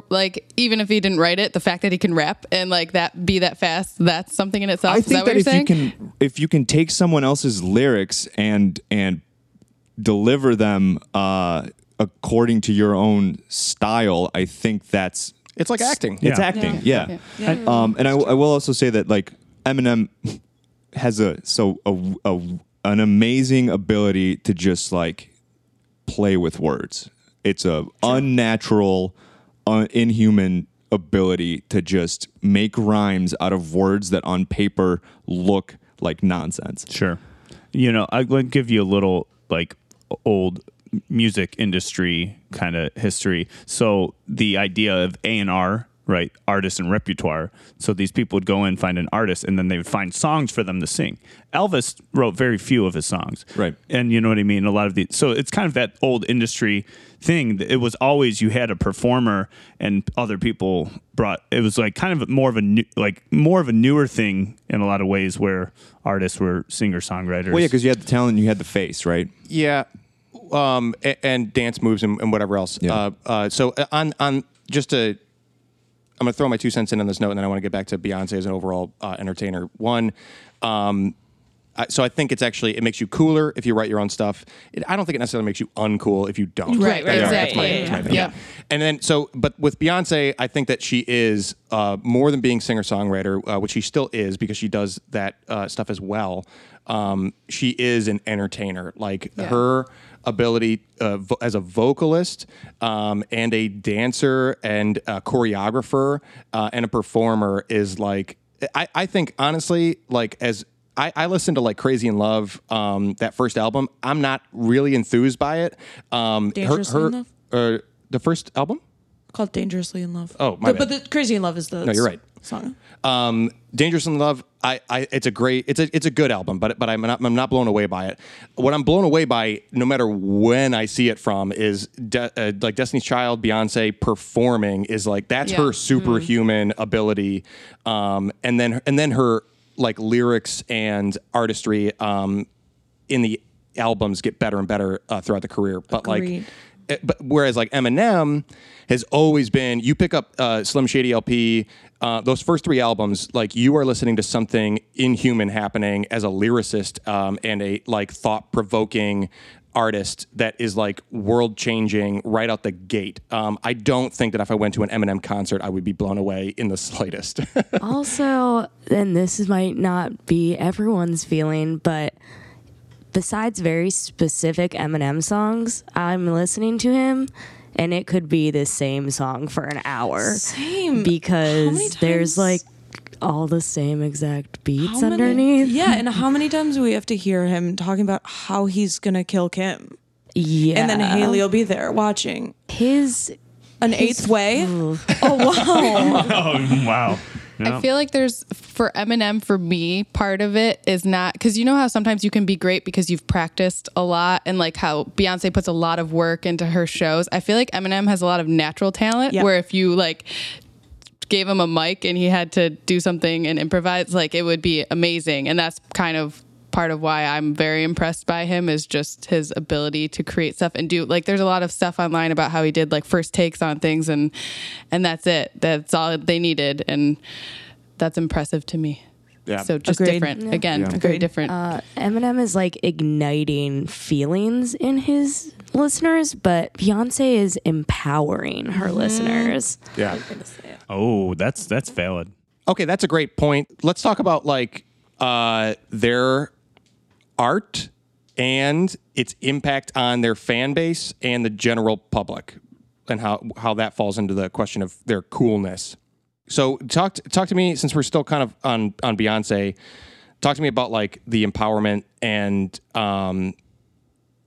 like even if he didn't write it, the fact that he can rap and like that be that fast, that's something in itself. I Is think that, that, what if you're saying? you can if you can take someone else's lyrics and and deliver them uh, according to your own style, I think that's It's like acting. it's Yeah. acting. Yeah. Um, and I, I will also say that like Eminem has a so a, a an amazing ability to just like play with words. It's a unnatural, uh, inhuman ability to just make rhymes out of words that on paper look like nonsense. Sure. You know, I'm going to give you a little like old music industry kind of history. So the idea of A and R, right, artist and repertoire. So these people would go in, find an artist, and then they would find songs for them to sing. Elvis wrote very few of his songs, Right. And you know what I mean. A lot of the so it's kind of that old industry thing. It was always you had a performer and other people brought. It was like kind of more of a new, like more of a newer thing in a lot of ways where artists were singer songwriters. Well, yeah, because you had the talent, and you had the face, right? Yeah, um, and, and dance moves and, and whatever else. Yeah. Uh, uh, so uh, on on just to, I'm gonna throw my two cents in on this note, and then I want to get back to Beyonce as an overall uh, entertainer. One. Um, I- so I think it's actually it makes you cooler if you write your own stuff. It, I don't think it necessarily makes you uncool if you don't. Right, right, Yeah, exactly. that's my- Yeah, that's my yeah, yeah. And then so, but with Beyonce, I think that she is uh, more than being singer songwriter, uh, which she still is because she does that uh, stuff as well. Um, she is an entertainer. Like her ability uh, vo- as a vocalist um, and a dancer and a choreographer uh, and a performer is like I, I think honestly like as I, I listened to like Crazy in Love, um, that first album. I'm not really enthused by it. Um, Dangerously in Love? Uh, the first album? Called Dangerously in Love. Oh, my but, bad. but the Crazy in Love is the No, you're right. Song. Um, Dangerous in Love. I, I, it's a great, it's a, it's a good album, but, but I'm not, I'm not blown away by it. What I'm blown away by, no matter when I see it from, is De- uh, like Destiny's Child, Beyonce performing is like that's Yeah. her superhuman ability, um, and then and then her like lyrics and artistry um, in the albums get better and better uh, throughout the career. But Agreed. like uh, but whereas like Eminem has always been, you pick up uh, Slim Shady LP, uh, those first three albums, like you are listening to something inhuman happening as a lyricist um, and a like thought provoking artist that is like world changing right out the gate. Um, I don't think that if I went to an Eminem concert, I would be blown away in the slightest. also, and this might not be everyone's feeling, but besides very specific Eminem songs, I'm listening to him and it could be the same song for an hour. Same. Because there's like all the same exact beats many- underneath. yeah, and how many times do we have to hear him talking about how he's gonna kill Kim? Yeah. And then Hailie will be there watching. his An eighth way? Ooh. Oh wow. Oh wow. I feel like there's for Eminem for me part of it is not because you know how sometimes you can be great because you've practiced a lot and like how Beyonce puts a lot of work into her shows. I feel like Eminem has a lot of natural talent Yeah. where if you like gave him a mic and he had to do something and improvise, like it would be amazing. And that's kind of part of why I'm very impressed by him is just his ability to create stuff and do like there's a lot of stuff online about how he did like first takes on things and and that's it. That's all they needed and that's impressive to me. Yeah. So just Agreed. different. Again, very different. Uh, Eminem is like igniting feelings in his listeners, but Beyonce is empowering her listeners. Yeah. Oh, that's that's valid. Okay, that's a great point. Let's talk about like uh, their art and its impact on their fan base and the general public, and how how that falls into the question of their coolness. So talk to, talk to me since we're still kind of on on Beyonce. Talk to me about like the empowerment and um,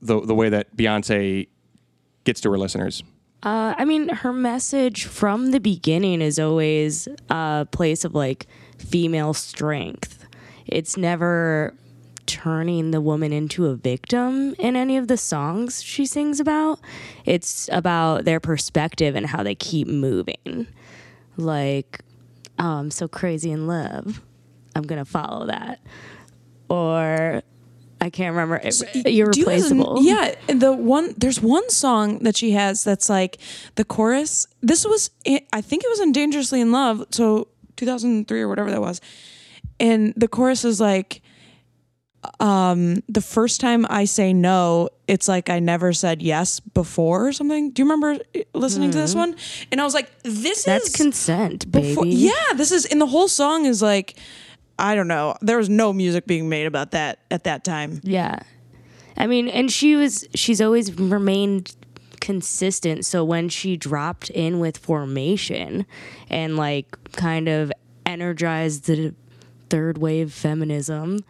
the the way that Beyonce gets to her listeners. Uh, I mean, her message from the beginning is always a place of like female strength. It's never turning the woman into a victim in any of the songs she sings about. It's about their perspective and how they keep moving. Like, oh, I'm so crazy in love. I'm going to follow that. Or I can't remember. Do you Irreplaceable. yeah, the one there's one song that she has that's like the chorus. This was I think it was in Dangerously in Love, so 2003 or whatever that was. And the chorus is like um the first time I say no, it's like I never said yes before or something. Do you remember listening to this one? And I was like this That's is consent, baby. yeah, this is and the whole song is like I don't know. There was no music being made about that at that time. Yeah. I mean, and she was she's always remained consistent. So when she dropped in with formation and like kind of energized the third wave feminism,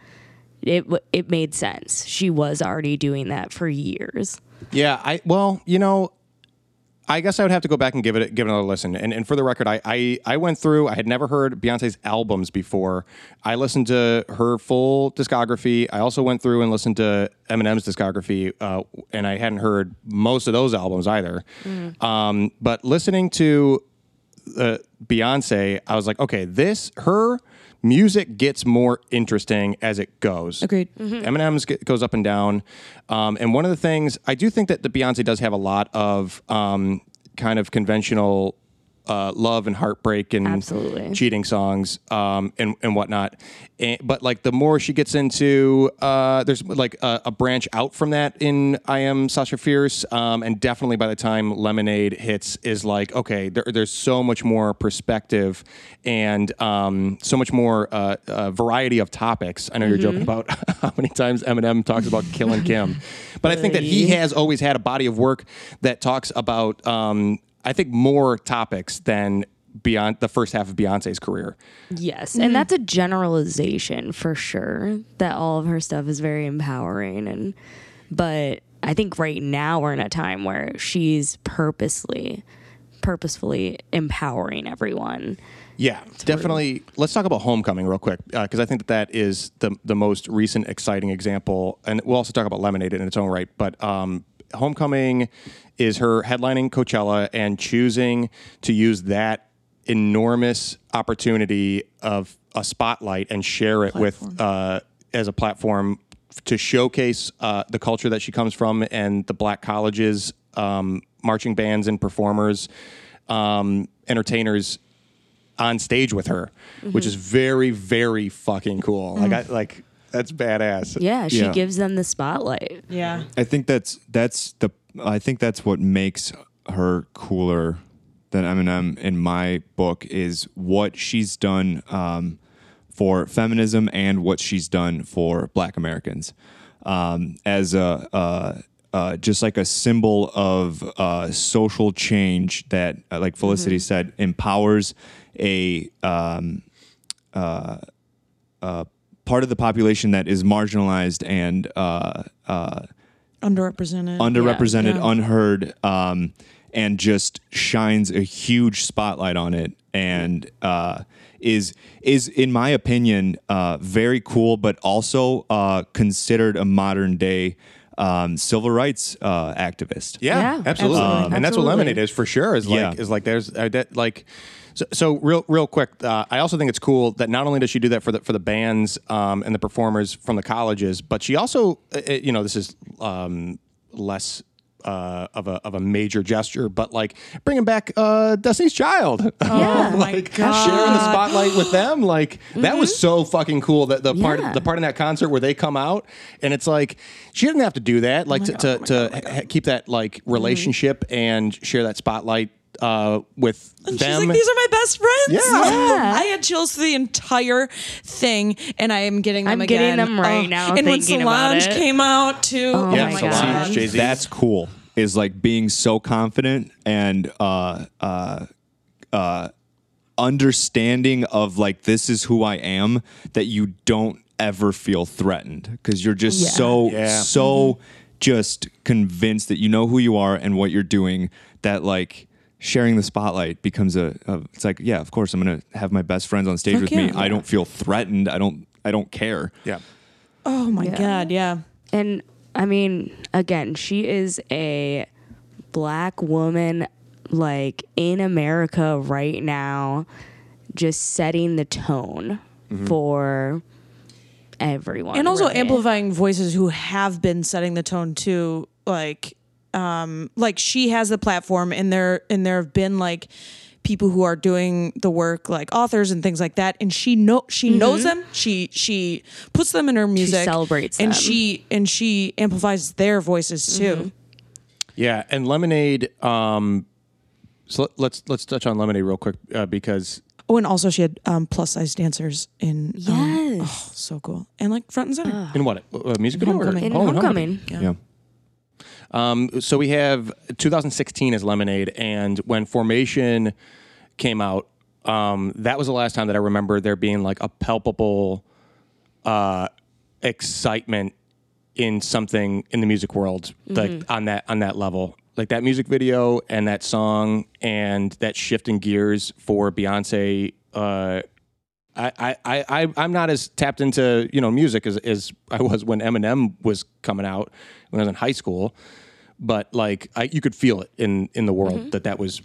it it made sense. She was already doing that for years. Yeah, I well, you know, I guess I would have to go back and give it give it another listen. And, and for the record, I, I I went through. I had never heard Beyonce's albums before. I listened to her full discography. I also went through and listened to Eminem's discography, uh, and I hadn't heard most of those albums either. Um, but listening to uh, Beyonce, I was like, okay, this her music gets more interesting as it goes. Agreed. Eminem's g- goes up and down, um, and one of the things I do think that the Beyonce does have a lot of um, kind of conventional. Uh, love and heartbreak and Absolutely. cheating songs um, and and whatnot, and, but like the more she gets into, uh, there's like a, a branch out from that in I am Sasha Fierce, um, and definitely by the time Lemonade hits, is like okay, there, there's so much more perspective and um, so much more uh, uh, variety of topics. I know you're joking about how many times Eminem talks about killing Kim, but I think that he has always had a body of work that talks about um, I think more topics than beyond the first half of Beyonce's career. Yes, and that's a generalization for sure. That all of her stuff is very empowering, and but I think right now we're in a time where she's purposely, purposefully empowering everyone. Yeah, definitely. Let's talk about Homecoming real quick because I think that that is the the most recent exciting example, and we'll also talk about Lemonade in its own right. But um, Homecoming is her headlining Coachella and choosing to use that enormous opportunity of a spotlight and share it with uh, as a platform to showcase uh, the culture that she comes from and the black colleges, um, marching bands and performers, um, entertainers on stage with her, which is very, very fucking cool. Like, I like that's badass. Yeah, she Yeah. gives them the spotlight. Yeah. I think that's that's the I think that's what makes her cooler than Eminem in my book is what she's done um, for feminism and what she's done for Black Americans. um, as a uh, uh, just like a symbol of uh, social change that, uh, like Felicity said, empowers a um, uh, uh, part of the population that is marginalized and uh, uh, Underrepresented. underrepresented, Yeah. unheard, um, and just shines a huge spotlight on it, and uh, is is in my opinion uh, very cool, but also uh, considered a modern day um, civil rights uh, activist. Yeah, Yeah, absolutely. absolutely. and that's what lemonade is for sure. Is like Yeah. is like there's uh, that, like so, so real real quick. Uh, I also think it's cool that not only does she do that for the for the bands um, and the performers from the colleges, but she also uh, uh, you know this is um, less. Uh, of a of a major gesture, but like bringing back uh, Destiny's Child, Yeah. like sharing the spotlight with them, like that was so fucking cool. That the part Yeah. the part in that concert where they come out and it's like she didn't have to do that, like to to, to ha- keep that like relationship and share that spotlight uh, with She's them. like, these are my best friends. Yeah. Yeah. I had chills through the entire thing, and I am getting them I'm again. getting them right now, And when thinking Solange came out too, oh, Yeah, my Solange, god, Jay-Z. That's cool. Is like being so confident and uh, uh, uh, understanding of like this is who I am that you don't ever feel threatened because you're just Yeah. so Yeah. so just convinced that you know who you are and what you're doing that like sharing the spotlight becomes a, a it's like yeah of course I'm gonna have my best friends on stage Fuck with me yeah. I don't feel threatened I don't I don't care yeah, oh my Yeah. god, yeah. And I mean, again, she is a black woman like in America right now, just setting the tone mm-hmm. for everyone. and also really. amplifying voices who have been setting the tone too like um like she has the platform and there and there have been like people who are doing the work like authors and things like that and she know she knows them she she puts them in her music celebrates and them. she and she amplifies their voices too yeah. And Lemonade. Um, so let, let's let's touch on Lemonade real quick uh, because oh and also she had um plus size dancers in um, Yes. oh, so cool and like front and center in what uh, music video or- in Oh, Homecoming. yeah. Um, so we have 2016 as Lemonade, and when Formation came out, um, that was the last time that I remember there being like a palpable uh, excitement in something in the music world, like on that on that level. Like that music video and that song and that shift in gears for Beyonce. Uh, I, I, I, I- I'm not as tapped into you know music as, as I was when Eminem was coming out when I was in high school, but like I, you could feel it in in the world that that was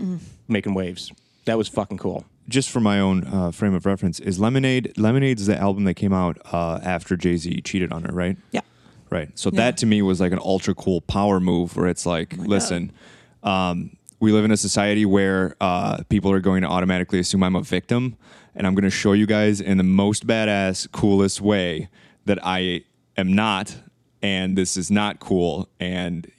making waves. That was fucking cool. just for my own uh, frame of reference, is Lemonade Lemonade's the album that came out uh, after Jay Z cheated on her, right? yeah Right. So that to me was like an ultra cool power move where it's like, listen, um, we live in a society where uh, people are going to automatically assume I'm a victim, and I'm going to show you guys in the most badass, coolest way that I am not, and this is not cool, and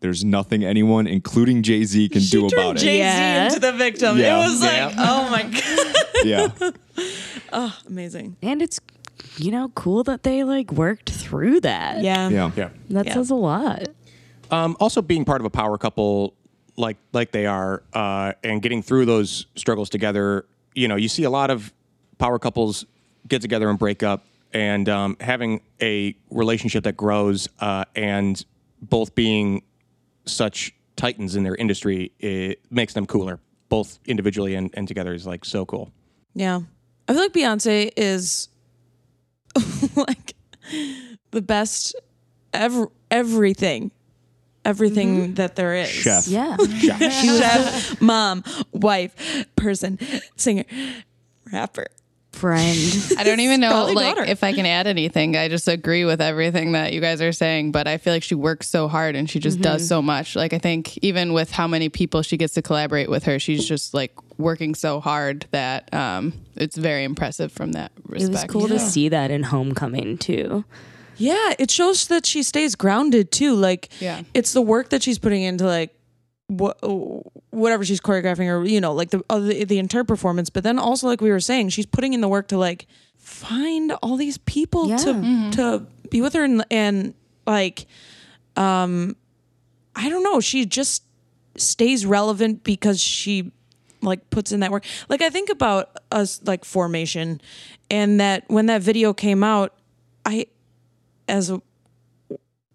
there's nothing anyone, including Jay Z, can do about it. Jay-Z Yeah. into the victim Yeah. it was like oh my god yeah. Oh, amazing And it's you know cool that they like worked through that. yeah Yeah. Yeah. That Yeah. says a lot. Um, also, being part of a power couple like like they are, uh, and getting through those struggles together. You know, you see a lot of power couples get together and break up, and um, having a relationship that grows, uh, and both being such titans in their industry, it makes them cooler, both individually and, and together. Is like so cool. Yeah. I feel like Beyonce is like the best ever everything. Everything mm-hmm. that there is. Chef. Yeah. Chef, mom, wife, person, singer, rapper. Friend. I don't even know like daughter. if I can add anything. I just agree with everything that you guys are saying, but I feel like she works so hard and she just does so much. Like I think even with how many people she gets to collaborate with her, she's just like working so hard that um, it's very impressive from that It respect. was cool to see that in Homecoming too. Yeah, it shows that she stays grounded too. Like, Yeah. it's the work that she's putting into like what whatever she's choreographing or you know like the uh, the, the entire performance. But then also like we were saying, she's putting in the work to like find all these people Yeah. to to be with her and and like um I don't know, she just stays relevant because she like puts in that work. Like I think about us like formation and that when that video came out, I as a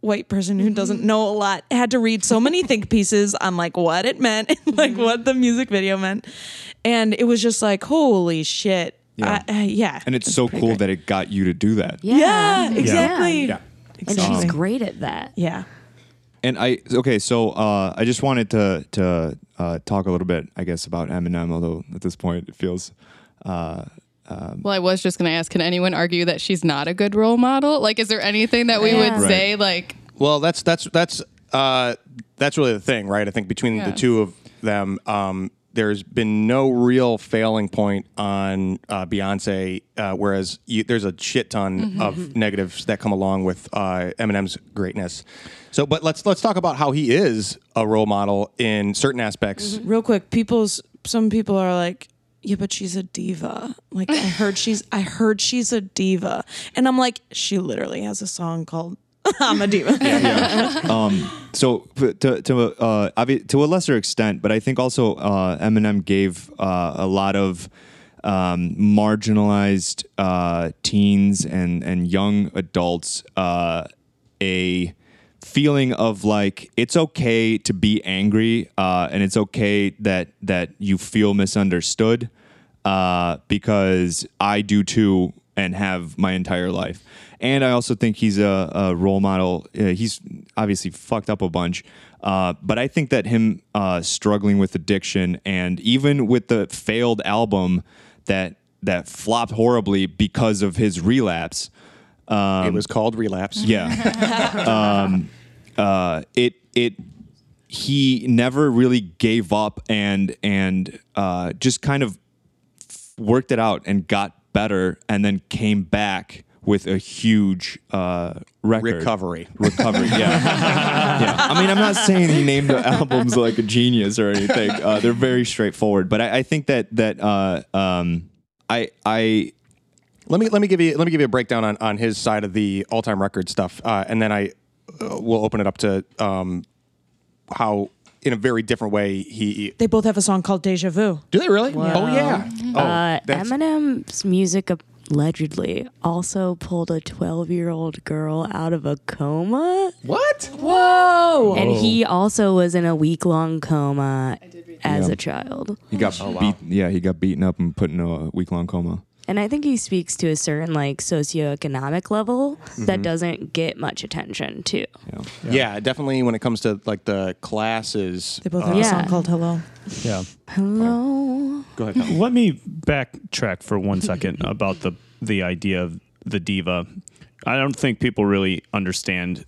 white person who doesn't know a lot had to read so many think pieces on like what it meant and like what the music video meant. And it was just like, holy shit. Yeah. I- I- yeah. And it's so cool great. that it got you to do that. Yeah. Yeah, exactly. Yeah. And she's great at that. Yeah. And I okay, so uh, I just wanted to to uh, talk a little bit, I guess, about Eminem. Although at this point it feels uh, Well, I was just going to ask can anyone argue that she's not a good role model? Like, is there anything that we Yeah. would say, like, Well, that's that's that's uh, that's really the thing, right? I think between Yeah. the two of them, um, there's been no real failing point on uh, Beyonce, uh, whereas you, there's a shit ton of negatives that come along with uh, Eminem's greatness. So, but let's let's talk about how he is a role model in certain aspects. Real quick, people's some people are like, yeah, but she's a diva. Like I heard she's I heard she's a diva. And I'm like, she literally has a song called I'm a diva. so to to uh, obvi- to a lesser extent, but I think also uh, Eminem gave uh, a lot of um, marginalized uh, teens and and young adults uh, a feeling of like it's okay to be angry uh, and it's okay that that you feel misunderstood uh, because I do too and have my entire life. And I also think he's a, a role model. Uh, he's obviously fucked up a bunch. Uh, but I think that him uh, struggling with addiction and even with the failed album that that flopped horribly because of his relapse, it was called Relapse. yeah. um, uh, it it he never really gave up and and uh, just kind of worked it out and got better and then came back with a huge uh, record. Recovery. Recovery, yeah. yeah. I mean, I'm not saying he named the albums like a genius or anything. Uh, they're very straightforward, but I, I think that that uh, um, I I Let me let me give you let me give you a breakdown on, on his side of the all time record stuff, uh, and then I uh, will open it up to um, how in a very different way he. They both have a song called Deja Vu. Do they really? Oh yeah. Oh, Uh, that's- Eminem's music allegedly also pulled a 12 year old girl out of a coma. what? Whoa. And he also was in a week long coma as Yeah. a child. he got beat. Yeah, he got beaten up and put in a week long coma. And I think he speaks to a certain like socioeconomic level that doesn't get much attention too. Yeah. definitely. When it comes to like the classes, They both uh, have a Yeah. song called Hello. Yeah. Hello. go ahead. Tom. Let me backtrack for one second about the the idea of the diva. I don't think people really understand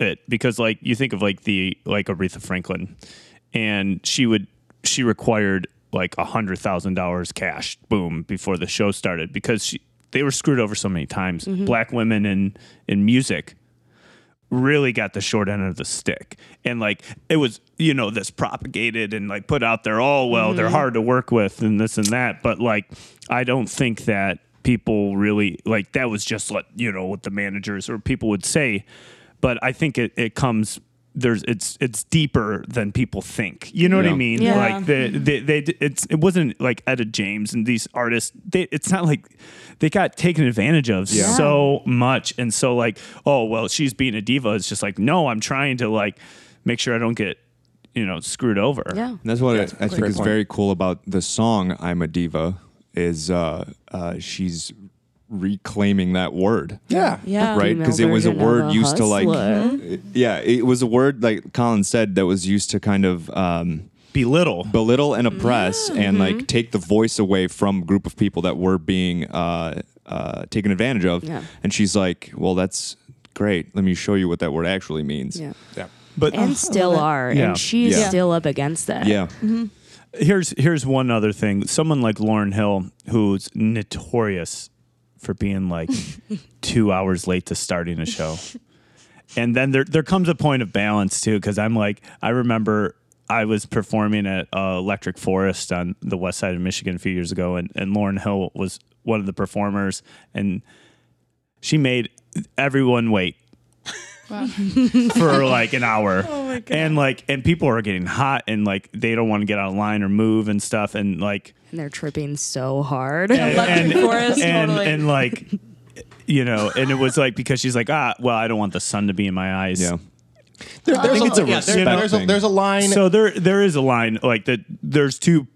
it because like you think of like the like Aretha Franklin and she would she required like a hundred thousand dollars cash boom before the show started because she they were screwed over so many times. Mm-hmm. Black women in in music really got the short end of the stick. And like it was, you know, this propagated and like put out there, oh well, they're mm-hmm. hard to work with and this and that. But like I don't think that people really like that was just what, you know, what the managers or people would say. But I think it, it comes there's it's it's deeper than people think. You know what I mean? Yeah. Like the, they they it's it wasn't like Etta James and these artists. They it's not like they got taken advantage of Yeah. so much, and so like oh well she's being a diva. It's just like no, I'm trying to like make sure I don't get you know screwed over. Yeah. And that's what I, I great think is very cool about the song "I'm a Diva" is uh, uh, she's reclaiming that word. Yeah. Yeah. Right, because it was a word a used to like, hustler. yeah, it was a word like Colin said that was used to kind of um, Belittle. belittle and oppress and Mm-hmm. like take the voice away from a group of people that were being uh, uh, taken advantage of. Yeah. And she's like, well, that's great. Let me show you what that word actually means. Yeah. Yeah. But And still are. Yeah. And she's Yeah. still up against that. Yeah. here's here's one other thing. Someone like Lauryn Hill, who's notorious for being like two hours late to starting a show, and then there there comes a point of balance too. Because I'm like, I remember I was performing at uh, Electric Forest on the west side of Michigan a few years ago, and and Lauryn Hill was one of the performers, and she made everyone wait. for like an hour. Oh my God. And like and people are getting hot and like they don't want to get out of line or move and stuff and like And they're tripping so hard. Electric Forest, and, totally. and like you know, and it was like because she's like, ah, well, I don't want the sun to be in my eyes. Yeah. There- there's think it's a yeah, there- there's a there's a line. So there there is a line like that. There's two,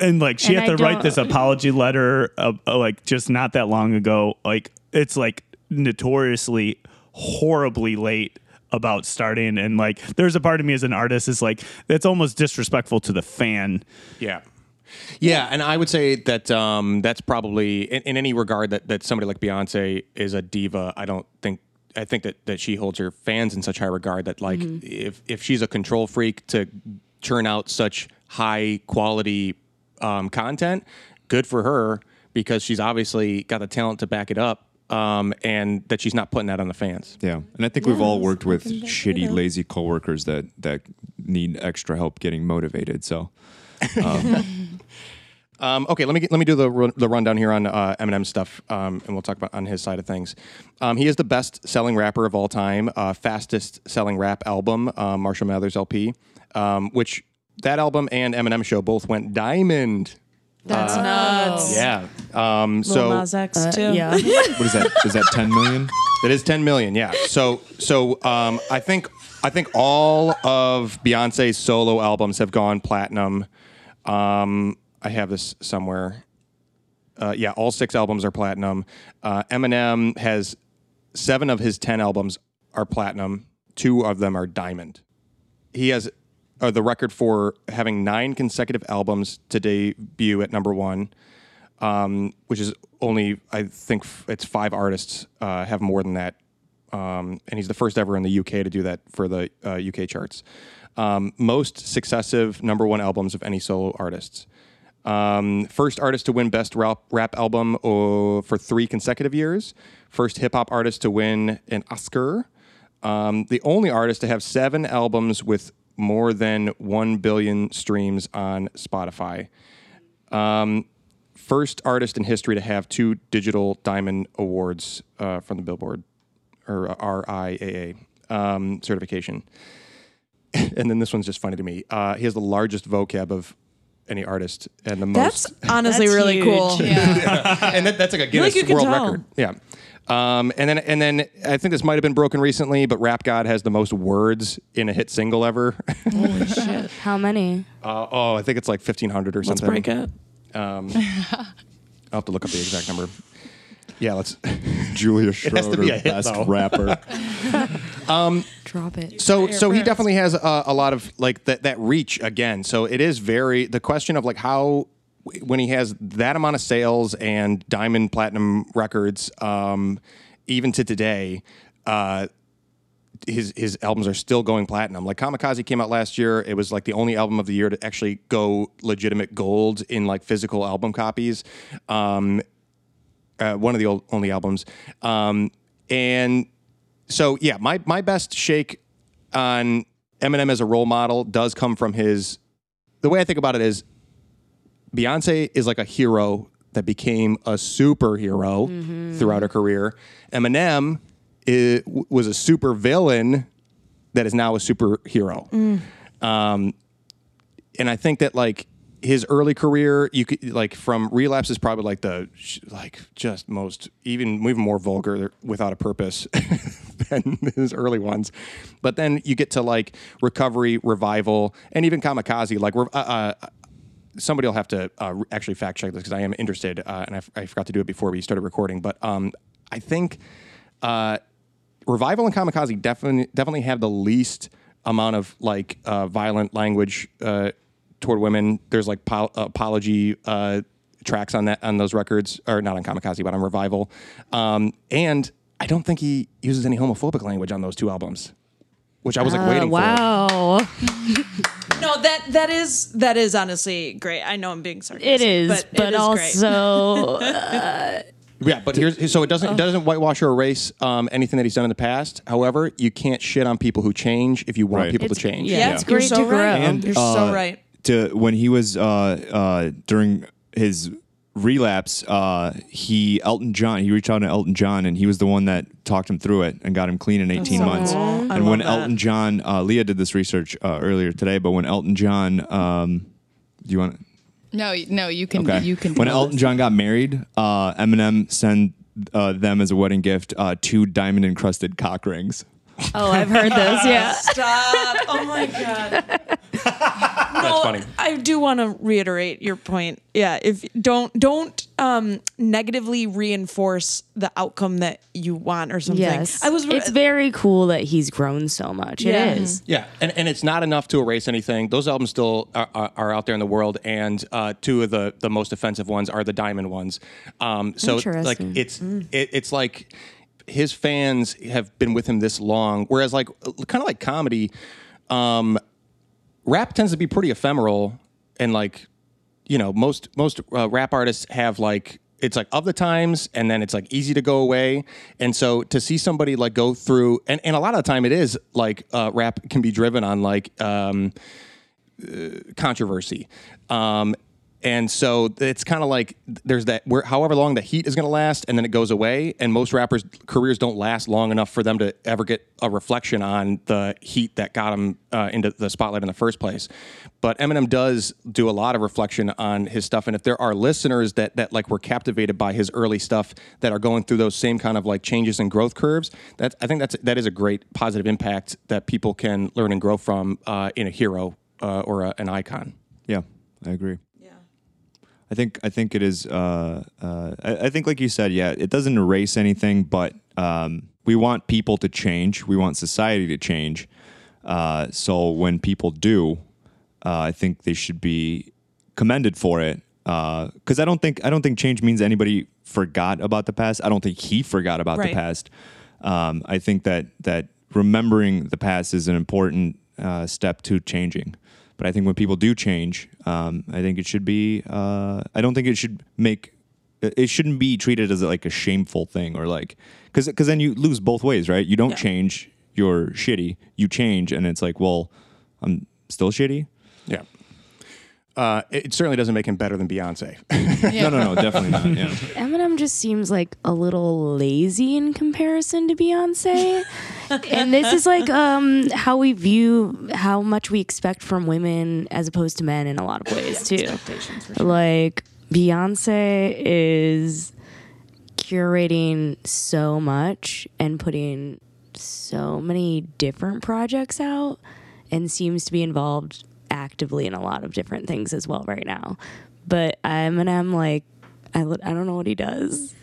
and like she And had I to write don't- this apology letter uh, uh, like just not that long ago. Like it's like notoriously horribly late about starting and like there's a part of me as an artist is like it's almost disrespectful to the fan Yeah. Yeah, and I would say that um, that's probably in, in any regard that, that somebody like Beyonce is a diva. I don't think I think that, that she holds her fans in such high regard that like if if she's a control freak to churn out such high quality um, content, good for her because she's obviously got the talent to back it up. Um, and that she's not putting that on the fans. Yeah, and I think we've all worked with shitty, lazy coworkers that that need extra help getting motivated. So Um, okay, let me get, let me do the run, the rundown here on uh, Eminem stuff, um, and we'll talk about on his side of things. Um, he is the best selling rapper of all time, uh, fastest selling rap album, uh, Marshall Mathers LP, um, which that album and Eminem show both went diamond. That's nuts. Yeah. Um, Lil so Nas X Uh, too. yeah. what is that? Is that ten million? It is 10 million, yeah. So so um, I think I think all of Beyonce's solo albums have gone platinum. Um, I have this somewhere. Uh, yeah, all six albums are platinum. Uh, Eminem has seven of his 10 albums are platinum. Two of them are diamond. He has uh, the record for having nine consecutive albums to debut at number one um, which is only I think f- it's five artists uh, have more than that, um, and he's the first ever in the UK to do that for the uh, UK charts. Um, most successive number one albums of any solo artists. Um, first artist to win best rap, rap album uh, for three consecutive years. First hip hop artist to win an Oscar. Um, the only artist to have seven albums with more than one billion streams on Spotify first artist in history to have two digital diamond awards uh, from the Billboard or RIAA um, certification. and then this one's just funny to me. Uh, he has the largest vocab of any artist and the That's most. honestly That's honestly really huge. cool. Yeah. and that, that's like a Guinness you can World tell. Record. Yeah. Um, and then and then I think this might have been broken recently, but Rap God has the most words in a hit single ever. Holy shit. How many? uh, oh, I think it's like fifteen hundred or something. Let's something. break it. Um, I'll have to look up the exact number. Yeah, let's. Julia has to Schroeder, be a hit, best though. rapper. Drop it. So so he definitely has a, a lot of like that that reach again. So it is very the question of like how when he has that amount of sales and diamond platinum records, um, even to today, uh, his his albums are still going platinum. Like Kamikaze came out last year. It was like the only album of the year to actually go legitimate gold in like physical album copies. Um, uh, one of the old, only albums. Um, and so yeah, my my best shake on Eminem as a role model does come from his. The way I think about it is, Beyonce is like a hero that became a superhero throughout her career. Eminem i- w- was a super villain that is now a superhero. Um, and I think that like his early career, you could like from relapse is probably like the like just most even even more vulgar without a purpose than his early ones. But then you get to like recovery, revival, and even kamikaze. Like uh, uh, somebody will have to uh, actually fact check this because I am interested, uh, and I, f- I forgot to do it before we started recording. But um, I think uh, revival and kamikaze definitely definitely have the least amount of like uh, violent language uh, toward women. There's like pol- apology uh, tracks on that on those records, or not on kamikaze, but on revival. Um, and I don't think he uses any homophobic language on those two albums, which I was like Uh, waiting for. wow. No, that that is that is honestly great. I know I'm being sarcastic. It is, but, but, it is great. also Yeah, but here's so it doesn't it doesn't whitewash or erase um, anything that he's done in the past. However, you can't shit on people who change if you want Right. people to change. yeah, Yeah, it's you're great so to grow. right. And, You're uh, so right. to when he was uh, uh, during his relapse, uh, he Elton John. He reached out to Elton John, and he was the one that talked him through it and got him clean in 18 so months. cool. I And love when that. Elton John, uh, Leah did this research uh, earlier today, but when Elton John, um, do you want? No, no, you can. Okay. You can. When Elton this. John got married, uh, Eminem sent uh, them as a wedding gift uh, two diamond encrusted cock rings. Oh, I've heard this. Yeah. Stop. Oh my god. That's funny. I do want to reiterate your point. Yeah, if don't don't um negatively reinforce the outcome that you want or something. Yes. I was It's very cool that he's grown so much. Yeah. It is. Yeah, and, and it's not enough to erase anything. Those albums still are, are, are out there in the world, and uh, two of the, the most offensive ones are the diamond ones. Um, so like Interesting. it's it, it's like his fans have been with him this long, whereas like kind of like comedy, um, rap tends to be pretty ephemeral, and like you know most most uh, rap artists have like it's like of the times and then it's like easy to go away. And so to see somebody like go through and, and a lot of the time it is like uh, rap can be driven on like um, uh, controversy. Um, and so it's kind of like there's that where however long the heat is going to last and then it goes away and most rappers careers don't last long enough for them to ever get a reflection on the heat that got them uh, into the spotlight in the first place but Eminem does do a lot of reflection on his stuff and if there are listeners that that like were captivated by his early stuff that are going through those same kind of like changes and growth curves that I think that's that is a great positive impact that people can learn and grow from uh, in a hero uh, or a, an icon Yeah, I agree. I think I think it is. Uh, uh, I, I think, like you said, yeah, it doesn't erase anything, but um, we want people to change. We want society to change. Uh, so when people do, uh, I think they should be commended for it. Because I don't think I don't think change means anybody forgot about the past. I don't think he forgot about Right. the past. Um, I think that that remembering the past is an important uh, step to changing. But I think when people do change, um, I think it should be. Uh, I don't think it should make. it- It shouldn't be treated as like a shameful thing or like because because then you lose both ways, right? You don't Yeah. change, you're shitty. You change, and it's like, well, I'm still shitty. Yeah. Uh, it it certainly doesn't make him better than Beyonce. No, no, no, definitely not. Yeah. Eminem just seems like a little lazy in comparison to Beyonce. and this is like um, how we view how much we expect from women as opposed to men in a lot of ways too. Like Beyonce is curating so much and putting so many different projects out and seems to be involved actively in a lot of different things as well right now. But Eminem, like, I, li- I don't know what he does.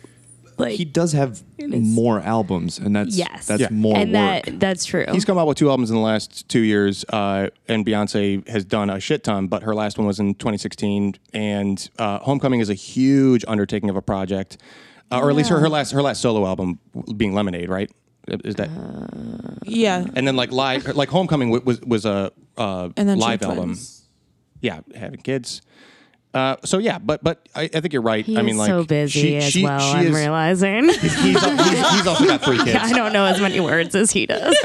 Like, He does have more albums, and that's yes, that's Yeah. more and work. that that's true. He's come out with two albums in the last two years, uh, and Beyonce has done a shit ton. But her last one was in 2016, and uh, Homecoming is a huge undertaking of a project, uh, or at least her, her last her last solo album being Lemonade, right? Is that? yeah. and then like live, like Homecoming wa- was was a uh, And then live album. twins. Yeah, having kids. Uh, so yeah, but but I, I think you're right. He I mean, like so busy she- as she- well. she I'm is- realizing. He's, he's, he's also got three kids. I don't know as many words as he does.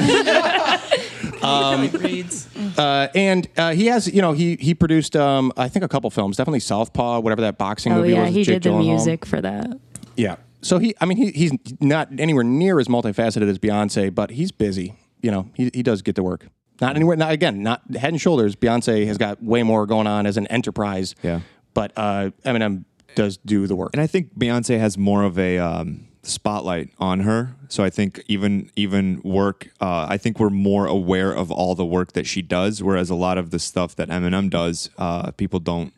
reads. Uh, and uh, he has, you know, he he produced, um, I think, a couple films. Definitely Southpaw, whatever that boxing oh movie yeah, was. with he Jake did the Gyllenhaal. music for that. Yeah. So he, I mean, he, he's not anywhere near as multifaceted as Beyonce, but he's busy. You know, he he does get to work. Not anywhere. Not again. Not head and shoulders. Beyonce has got way more going on as an enterprise. Yeah. But uh, Eminem does do the work. and I think Beyonce has more of a um, spotlight on her. So I think even even work, uh, I think we're more aware of all the work that she does, whereas a lot of the stuff that Eminem does, uh, people don't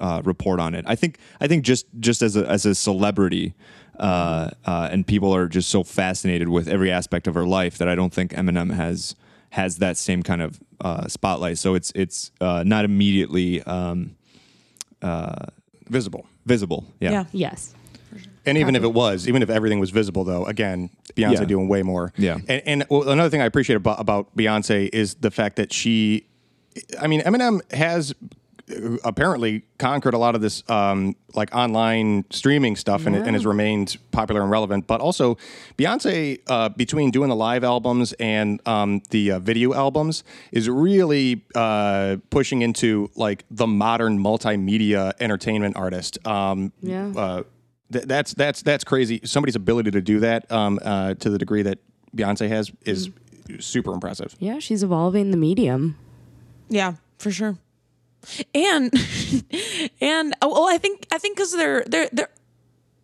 uh, report on it. I think I think just just as a as a celebrity. Uh, uh, and people are just so fascinated with every aspect of her life that I don't think Eminem has has that same kind of uh, spotlight. So it's it's uh, not immediately um, Visible. visible. Yeah. Yeah. Yes. And even if it was, even if everything was visible, though, again, Beyonce Yeah. doing way more. Yeah. And, and well, another thing I appreciate about, about Beyonce is the fact that she, I mean, Eminem has apparently conquered a lot of this um, like online streaming stuff and, and has remained popular and relevant. But also, Beyonce, uh, between doing the live albums and um, the uh, video albums, is really uh, pushing into like the modern multimedia entertainment artist. Um, Yeah. uh, th- that's that's that's crazy. Somebody's ability to do that um, uh, to the degree that Beyonce has is super impressive. Yeah, she's evolving the medium. Yeah, for sure. And and oh, well, I think I think because they're they're they're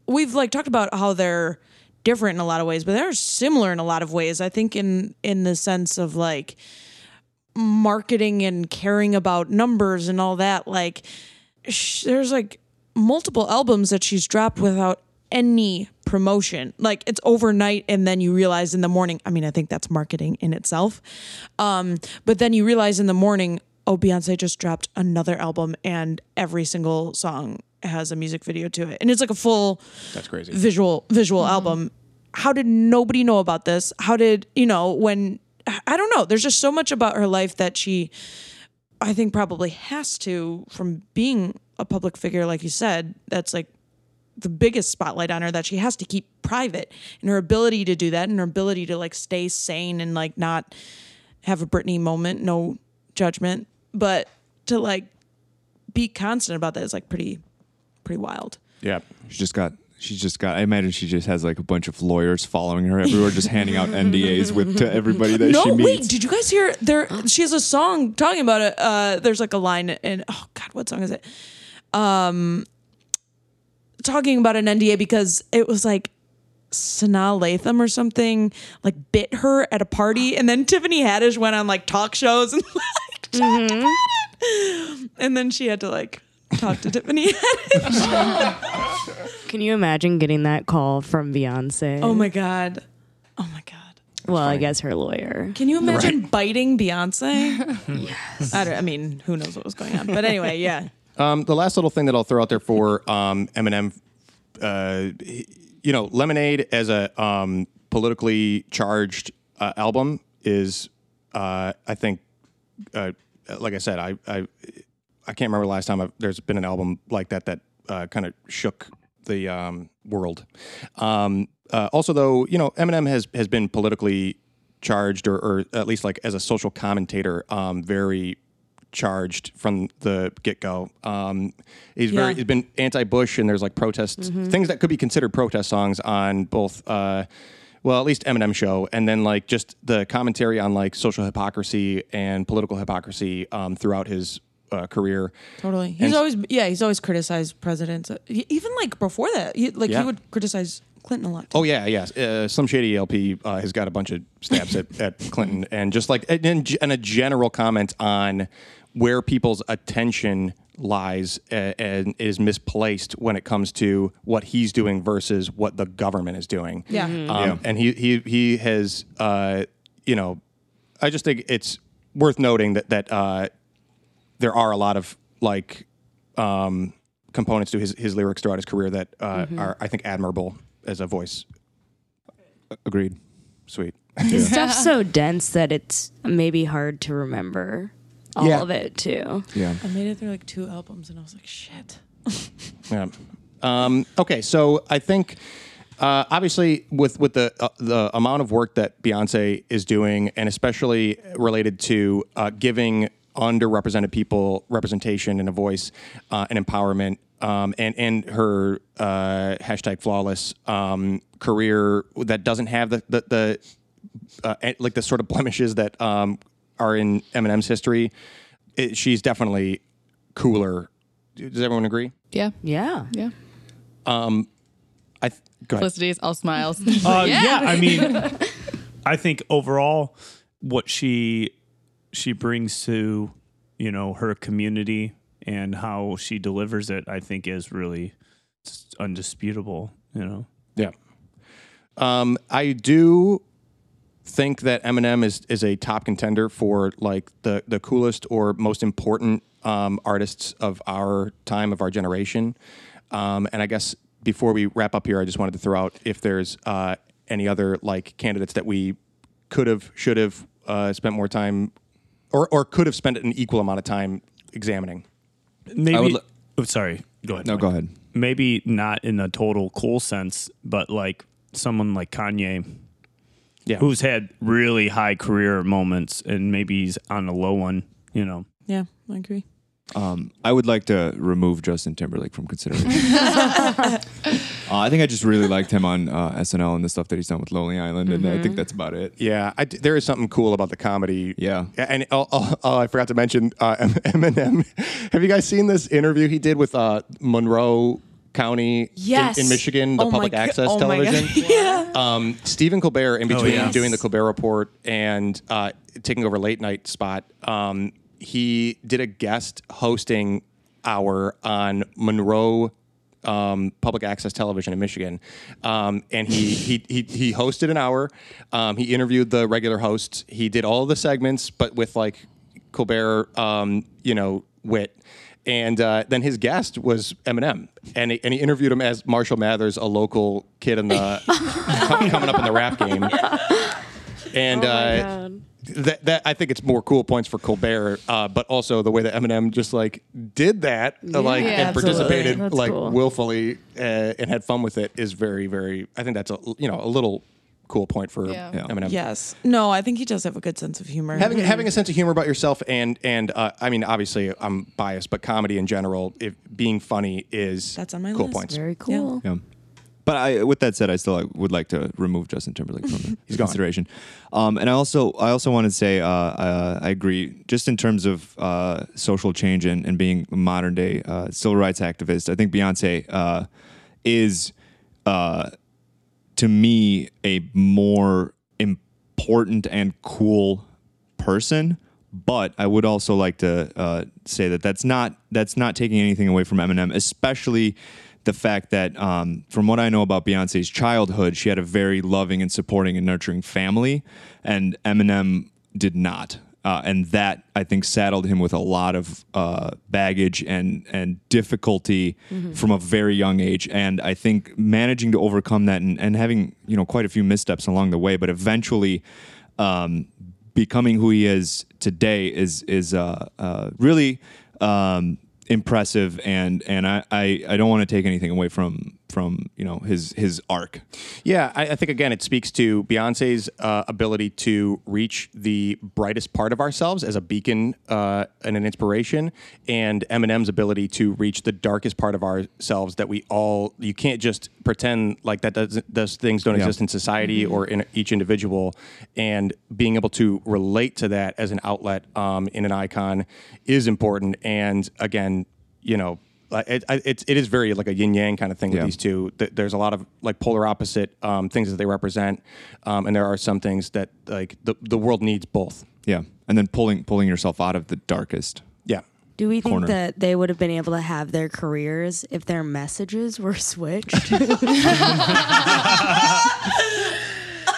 we've like talked about how they're different in a lot of ways, but they're similar in a lot of ways. I think in in the sense of like marketing and caring about numbers and all that. Like sh- there's like multiple albums that she's dropped without any promotion. Like it's overnight and then you realize in the morning. I mean, I think that's marketing in itself. Um, but then you realize in the morning, oh, Beyonce just dropped another album and every single song has a music video to it. And it's like a full That's crazy. visual visual mm-hmm. album. How did nobody know about this? How did, you know, when I don't know. There's just so much about her life that she I think probably has to from being a public figure like you said, that's like the biggest spotlight on her that she has to keep private and her ability to do that and her ability to like stay sane and like not have a Britney moment, no judgment, but to like be constant about that is like pretty pretty wild. Yeah. She just got. she just got. I imagine she just has like a bunch of lawyers following her everywhere, just handing out NDAs with to everybody that No, she meets. wait, did you guys hear there she has a song talking about it. Uh there's like a line in oh god, what song is it? Um talking about an NDA because it was like Sanaa Lathan or something like bit her at a party and then Tiffany Haddish went on like talk shows and like talked about it. And then she had to like talk to Tiffany Can you imagine getting that call from Beyonce? Oh my god. Oh my god. well, I guess her lawyer. Can you imagine biting Beyonce? yes. I, don't, I mean, who knows what was going on. But anyway, yeah. Um, the last little thing that I'll throw out there for um, Eminem, uh, you know, Lemonade as a um, politically charged uh, album is, uh, I think, uh, like I said, I, I I can't remember the last time I've, there's been an album like that that uh, kind of shook the um, world. Um, uh, also, though, you know, Eminem has has been politically charged, or, or at least like as a social commentator, um, very charged from the get go. Um, he's very he's been anti-Bush, and there's like protest things that could be considered protest songs on both. Uh, well, at least Eminem show, and then like just the commentary on like social hypocrisy and political hypocrisy um, throughout his uh, career. Totally. He's And- always, yeah, he's always criticized presidents. Uh, Even like before that, he, like Yeah. he would criticize Clinton a lot. Oh yeah, yeah. Uh, Slim Shady LP uh, has got a bunch of stabs at, at Clinton, and just like and, and a general comment on where people's attention lies and is misplaced when it comes to what he's doing versus what the government is doing. Yeah. Um, Yeah. And he he he has, uh, you know, I just think it's worth noting that that uh, there are a lot of like um, components to his his lyrics throughout his career that uh, are I think admirable as a voice. Agreed. Sweet. His stuff's so dense that it's maybe hard to remember all Yeah. of it too. Yeah. I made it through like two albums and I was like, shit. Yeah. Um, okay, so I think uh, obviously with with the uh, the amount of work that Beyonce is doing, and especially related to uh, giving underrepresented people representation and a voice uh, and empowerment, um, and and her uh, hashtag flawless um, career that doesn't have the the, the uh, eh, like the sort of blemishes that um, are in Eminem's history. It, she's definitely cooler. Does everyone agree? Yeah. Yeah. Yeah. Um, I th- go ahead. Felicity's all smiles. Uh, yeah. I mean, I think overall, what she she brings to you know her community and how she delivers it, I think, is really undisputable. You know. Yeah. Um, I do think that Eminem is is a top contender for like the the coolest or most important um, artists of our time of our generation. Um, and I guess before we wrap up here, I just wanted to throw out if there's uh, any other like candidates that we could have, should have uh, spent more time, or or could have spent an equal amount of time examining. maybe. would li- oh, sorry. Go ahead. No, Mike. go ahead. Maybe not in a total cool sense, but like someone like Kanye, Yeah. who's had really high career moments, and maybe he's on a low one. You know. Yeah, I agree. Um, I would like to remove Justin Timberlake from consideration. uh, I think I just really liked him on uh, SNL and the stuff that he's done with Lonely Island, and I think that's about it. Yeah, I d there is something cool about the comedy. Yeah. and oh, oh, oh, I forgot to mention uh, Eminem. Have you guys seen this interview he did with uh, Monroe County in- Yes. in, Michigan, the Oh public access oh television? yeah. um, Stephen Colbert, in between yes. doing the Colbert Report and uh, taking over late night spot, um, he did a guest hosting hour on Monroe um, public access television in Michigan, um, and he, he he he hosted an hour. Um, he interviewed the regular hosts. He did all the segments, but with like Colbert, um, you know, wit. And uh, then his guest was Eminem, and he, and he interviewed him as Marshall Mathers, a local kid in the coming up in the rap game. And uh, that, that I think it's more cool points for Colbert, uh, but also the way that Eminem just like did that, uh, like Yeah, and absolutely. participated That's like cool. willfully uh, and had fun with it is very, very. I think that's a you know a little cool point for Yeah. Yeah. Eminem. Yes. No, I think he does have a good sense of humor. Having having a sense of humor about yourself and and uh, I mean obviously I'm biased, but comedy in general, if being funny is That's on my cool list. points. Very cool. Yeah. But I, with that said, I still would like to remove Justin Timberlake from the consideration. Um, and I also, I also want to say, uh, uh, I agree. Just in terms of uh, social change and, and being a modern day uh, civil rights activist, I think Beyonce uh, is, uh, to me, a more important and cool person. But I would also like to uh, say that that's not that's not taking anything away from Eminem, especially the fact that um, from what I know about Beyonce's childhood, she had a very loving and supporting and nurturing family, and Eminem did not. Uh, and that I think saddled him with a lot of uh, baggage and and difficulty from a very young age. And I think managing to overcome that and, and having you know quite a few missteps along the way, but eventually um, becoming who he is today is is uh, uh, really um, impressive. And and I, I, I don't want to take anything away from from you know his his arc. Yeah, I, I think again it speaks to Beyonce's uh, ability to reach the brightest part of ourselves as a beacon uh, and an inspiration, and Eminem's ability to reach the darkest part of ourselves that we all. You can't just pretend like that does those things don't Yeah. exist in society or in each individual, and being able to relate to that as an outlet um, in an icon is important. And again, you know. Like, It, I- it's very like a yin yang kind of thing with Yeah. these two. There's a lot of like polar opposite um, things that they represent, um, and there are some things that like the the world needs both. Yeah, and then pulling pulling yourself out of the darkest. Yeah, Do we think Corner. that they would have been able to have their careers if their messages were switched?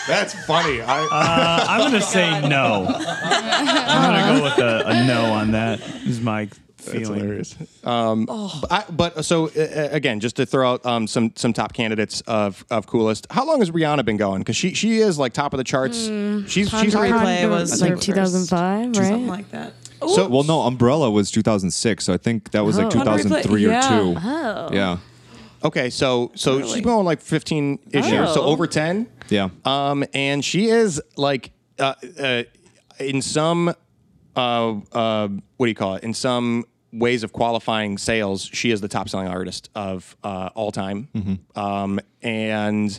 that's funny. I, Uh, I'm gonna say no. I'm gonna go with a, a no on that. Is my That's feeling. hilarious. Um, but, I, but so uh, again, just to throw out um, some some top candidates of of coolest. How long has Rihanna been going? Because she she is like top of the charts. she's she's Ponder already- Replay was like her first. 2005, Something like that. So Well, no, Umbrella was 2006, so I think that was like Oh. 2003 or Yeah. two. Oh. Yeah, okay, so so she's been going like 15 ish years, so Oh. over 10. yeah. Um, and she is like, uh, uh, in some, uh, uh, what do you call it? In some ways of qualifying sales, she is the top selling artist of uh, all time. Um, and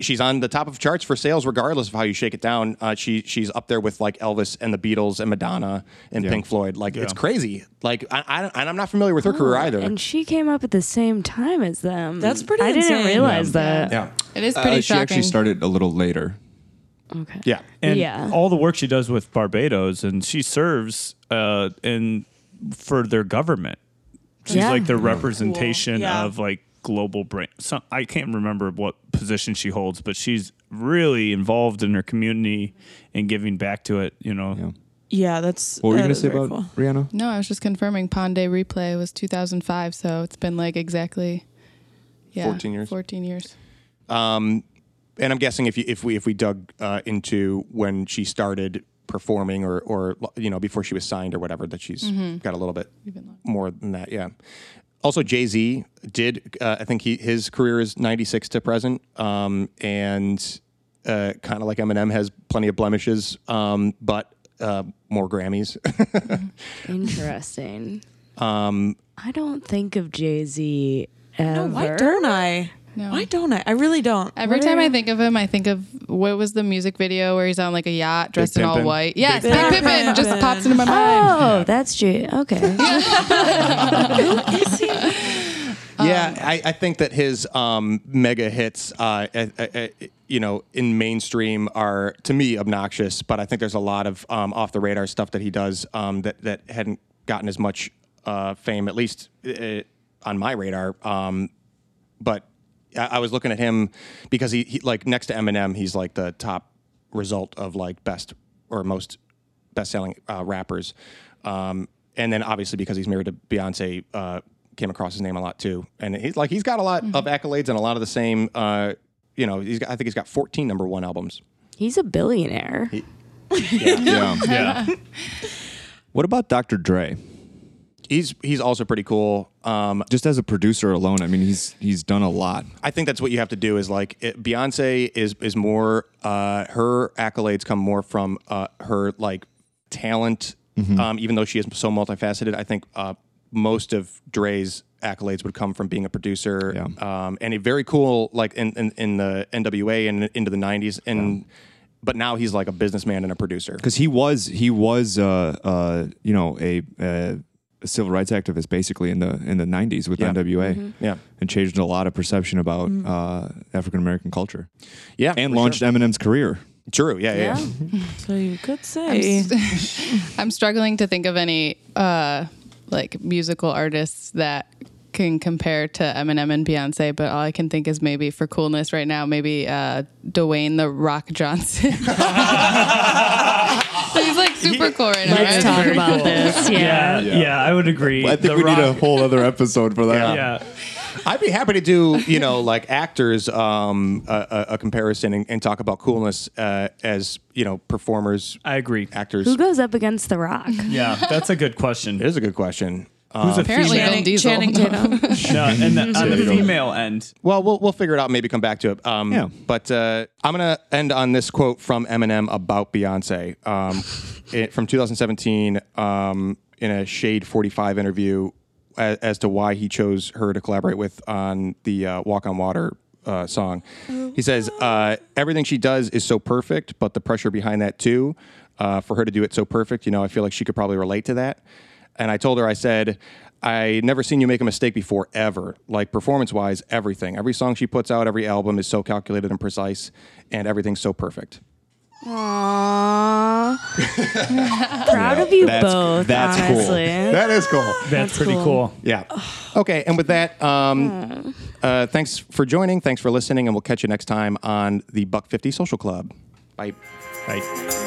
she's on the top of charts for sales, regardless of how you shake it down. Uh, she she's up there with like Elvis and the Beatles and Madonna and Pink Floyd. Like it's crazy. Like I, I and I'm not familiar with her career either. And she came up at the same time as them. That's pretty I didn't insane. realize that. yeah, It is Uh, pretty she shocking. actually started a little later. Okay. yeah. and Yeah. all the work she does with Barbados, and she serves uh, in for their government. She's Yeah. like the representation Cool. Yeah. of like global brain. Some, I can't remember what position she holds, but she's really involved in her community and giving back to it. You know, Yeah. Yeah, that's. What were you that going to say about cool. Rihanna? no, I was just confirming Pon de Replay was 2005, so it's been like exactly yeah, 14 years. 14 years. Um, and I'm guessing if you, if we if we dug uh, into when she started performing or or you know before she was signed or whatever that she's got a little bit more than that. Yeah. Also, Jay Z did. Uh, I think he his career is ninety six to present, um, and uh, kind of like Eminem has plenty of blemishes, um, but uh, more Grammys. Interesting. Um, I don't think of Jay Z ever. No, why don't I? No. Why don't I? I really don't. Every What time I think of him, I think of what was the music video where he's on like a yacht dressed in all white. Yes, Big Big Pimpin' Pimpin'. just pops into my mind. Oh, that's Jay. Okay. Yeah, I, I think that his um, mega hits, uh, uh, uh, uh, you know, in mainstream are to me obnoxious. But I think there's a lot of um, off the radar stuff that he does um, that that hadn't gotten as much uh, fame, at least uh, on my radar. Um, but I, I was looking at him because he, he like next to Eminem, he's like the top result of like best or most best selling uh, rappers. Um, and then obviously because he's married to Beyonce, uh, came across his name a lot too. And he's like he's got a lot of accolades and a lot of the same. Uh, you know, he's got, I think he's got 14 number one albums. He's a billionaire. Yeah. Yeah. what about Dr. Dre? He's he's also pretty cool. Um, Just as a producer alone, I mean, he's he's done a lot. I think that's what you have to do. Is like it, Beyonce is is more. Uh, her accolades come more from uh, her like talent. Um, even though she is so multifaceted, I think uh, most of Dre's accolades would come from being a producer um, and a very cool like in, in, in the NWA and into the '90s. And but now he's like a businessman and a producer. because he was he was uh, uh, you know a, a civil rights activist basically in the in the 90s with Yeah. NWA Yeah, and changed a lot of perception about uh, African American culture yeah, and launched sure. Eminem's career. True. Yeah, yeah. Yeah. So you could say. I'm struggling to think of any uh, like musical artists that can compare to Eminem and Beyonce, but all I can think is maybe for coolness right now, maybe uh, Dwayne the Rock Johnson. He's like super cool right now. Let's right? talk about cool. this. Yeah, Yeah. yeah, I would agree. I think The we need a whole other episode for that. Yeah, I'd be happy to do, you know, like actors, um, a, a, a comparison and, and talk about coolness uh, as, you know, performers, I agree. actors. Who goes up against The Rock? Yeah, that's a good question. It is a good question. Who's a Apparently, female? Vin Diesel. Channing Tatum. No, and the, on the female end, Well, we'll we'll figure it out. Maybe come back to it. Um, Yeah. But uh, I'm gonna end on this quote from Eminem about Beyonce um, it, from 2017 um, in a Shade 45 interview as, as to why he chose her to collaborate with on the uh, Walk on Water uh, song. He says uh, everything she does is so perfect, but the pressure behind that too. Uh, for her to do it so perfect, you know, I feel like she could probably relate to that. And I told her, I said, I never seen you make a mistake before, ever. Like performance wise, everything. Every song she puts out, every album is so calculated and precise, and everything's so perfect. Aww. Proud of you That's- both. that's cool. honestly. That is cool. that's, That's pretty cool. cool. Yeah. Okay. And with that, um, uh, thanks for joining. Thanks for listening, and we'll catch you next time on the Buck Fifty Social Club. Bye. Bye.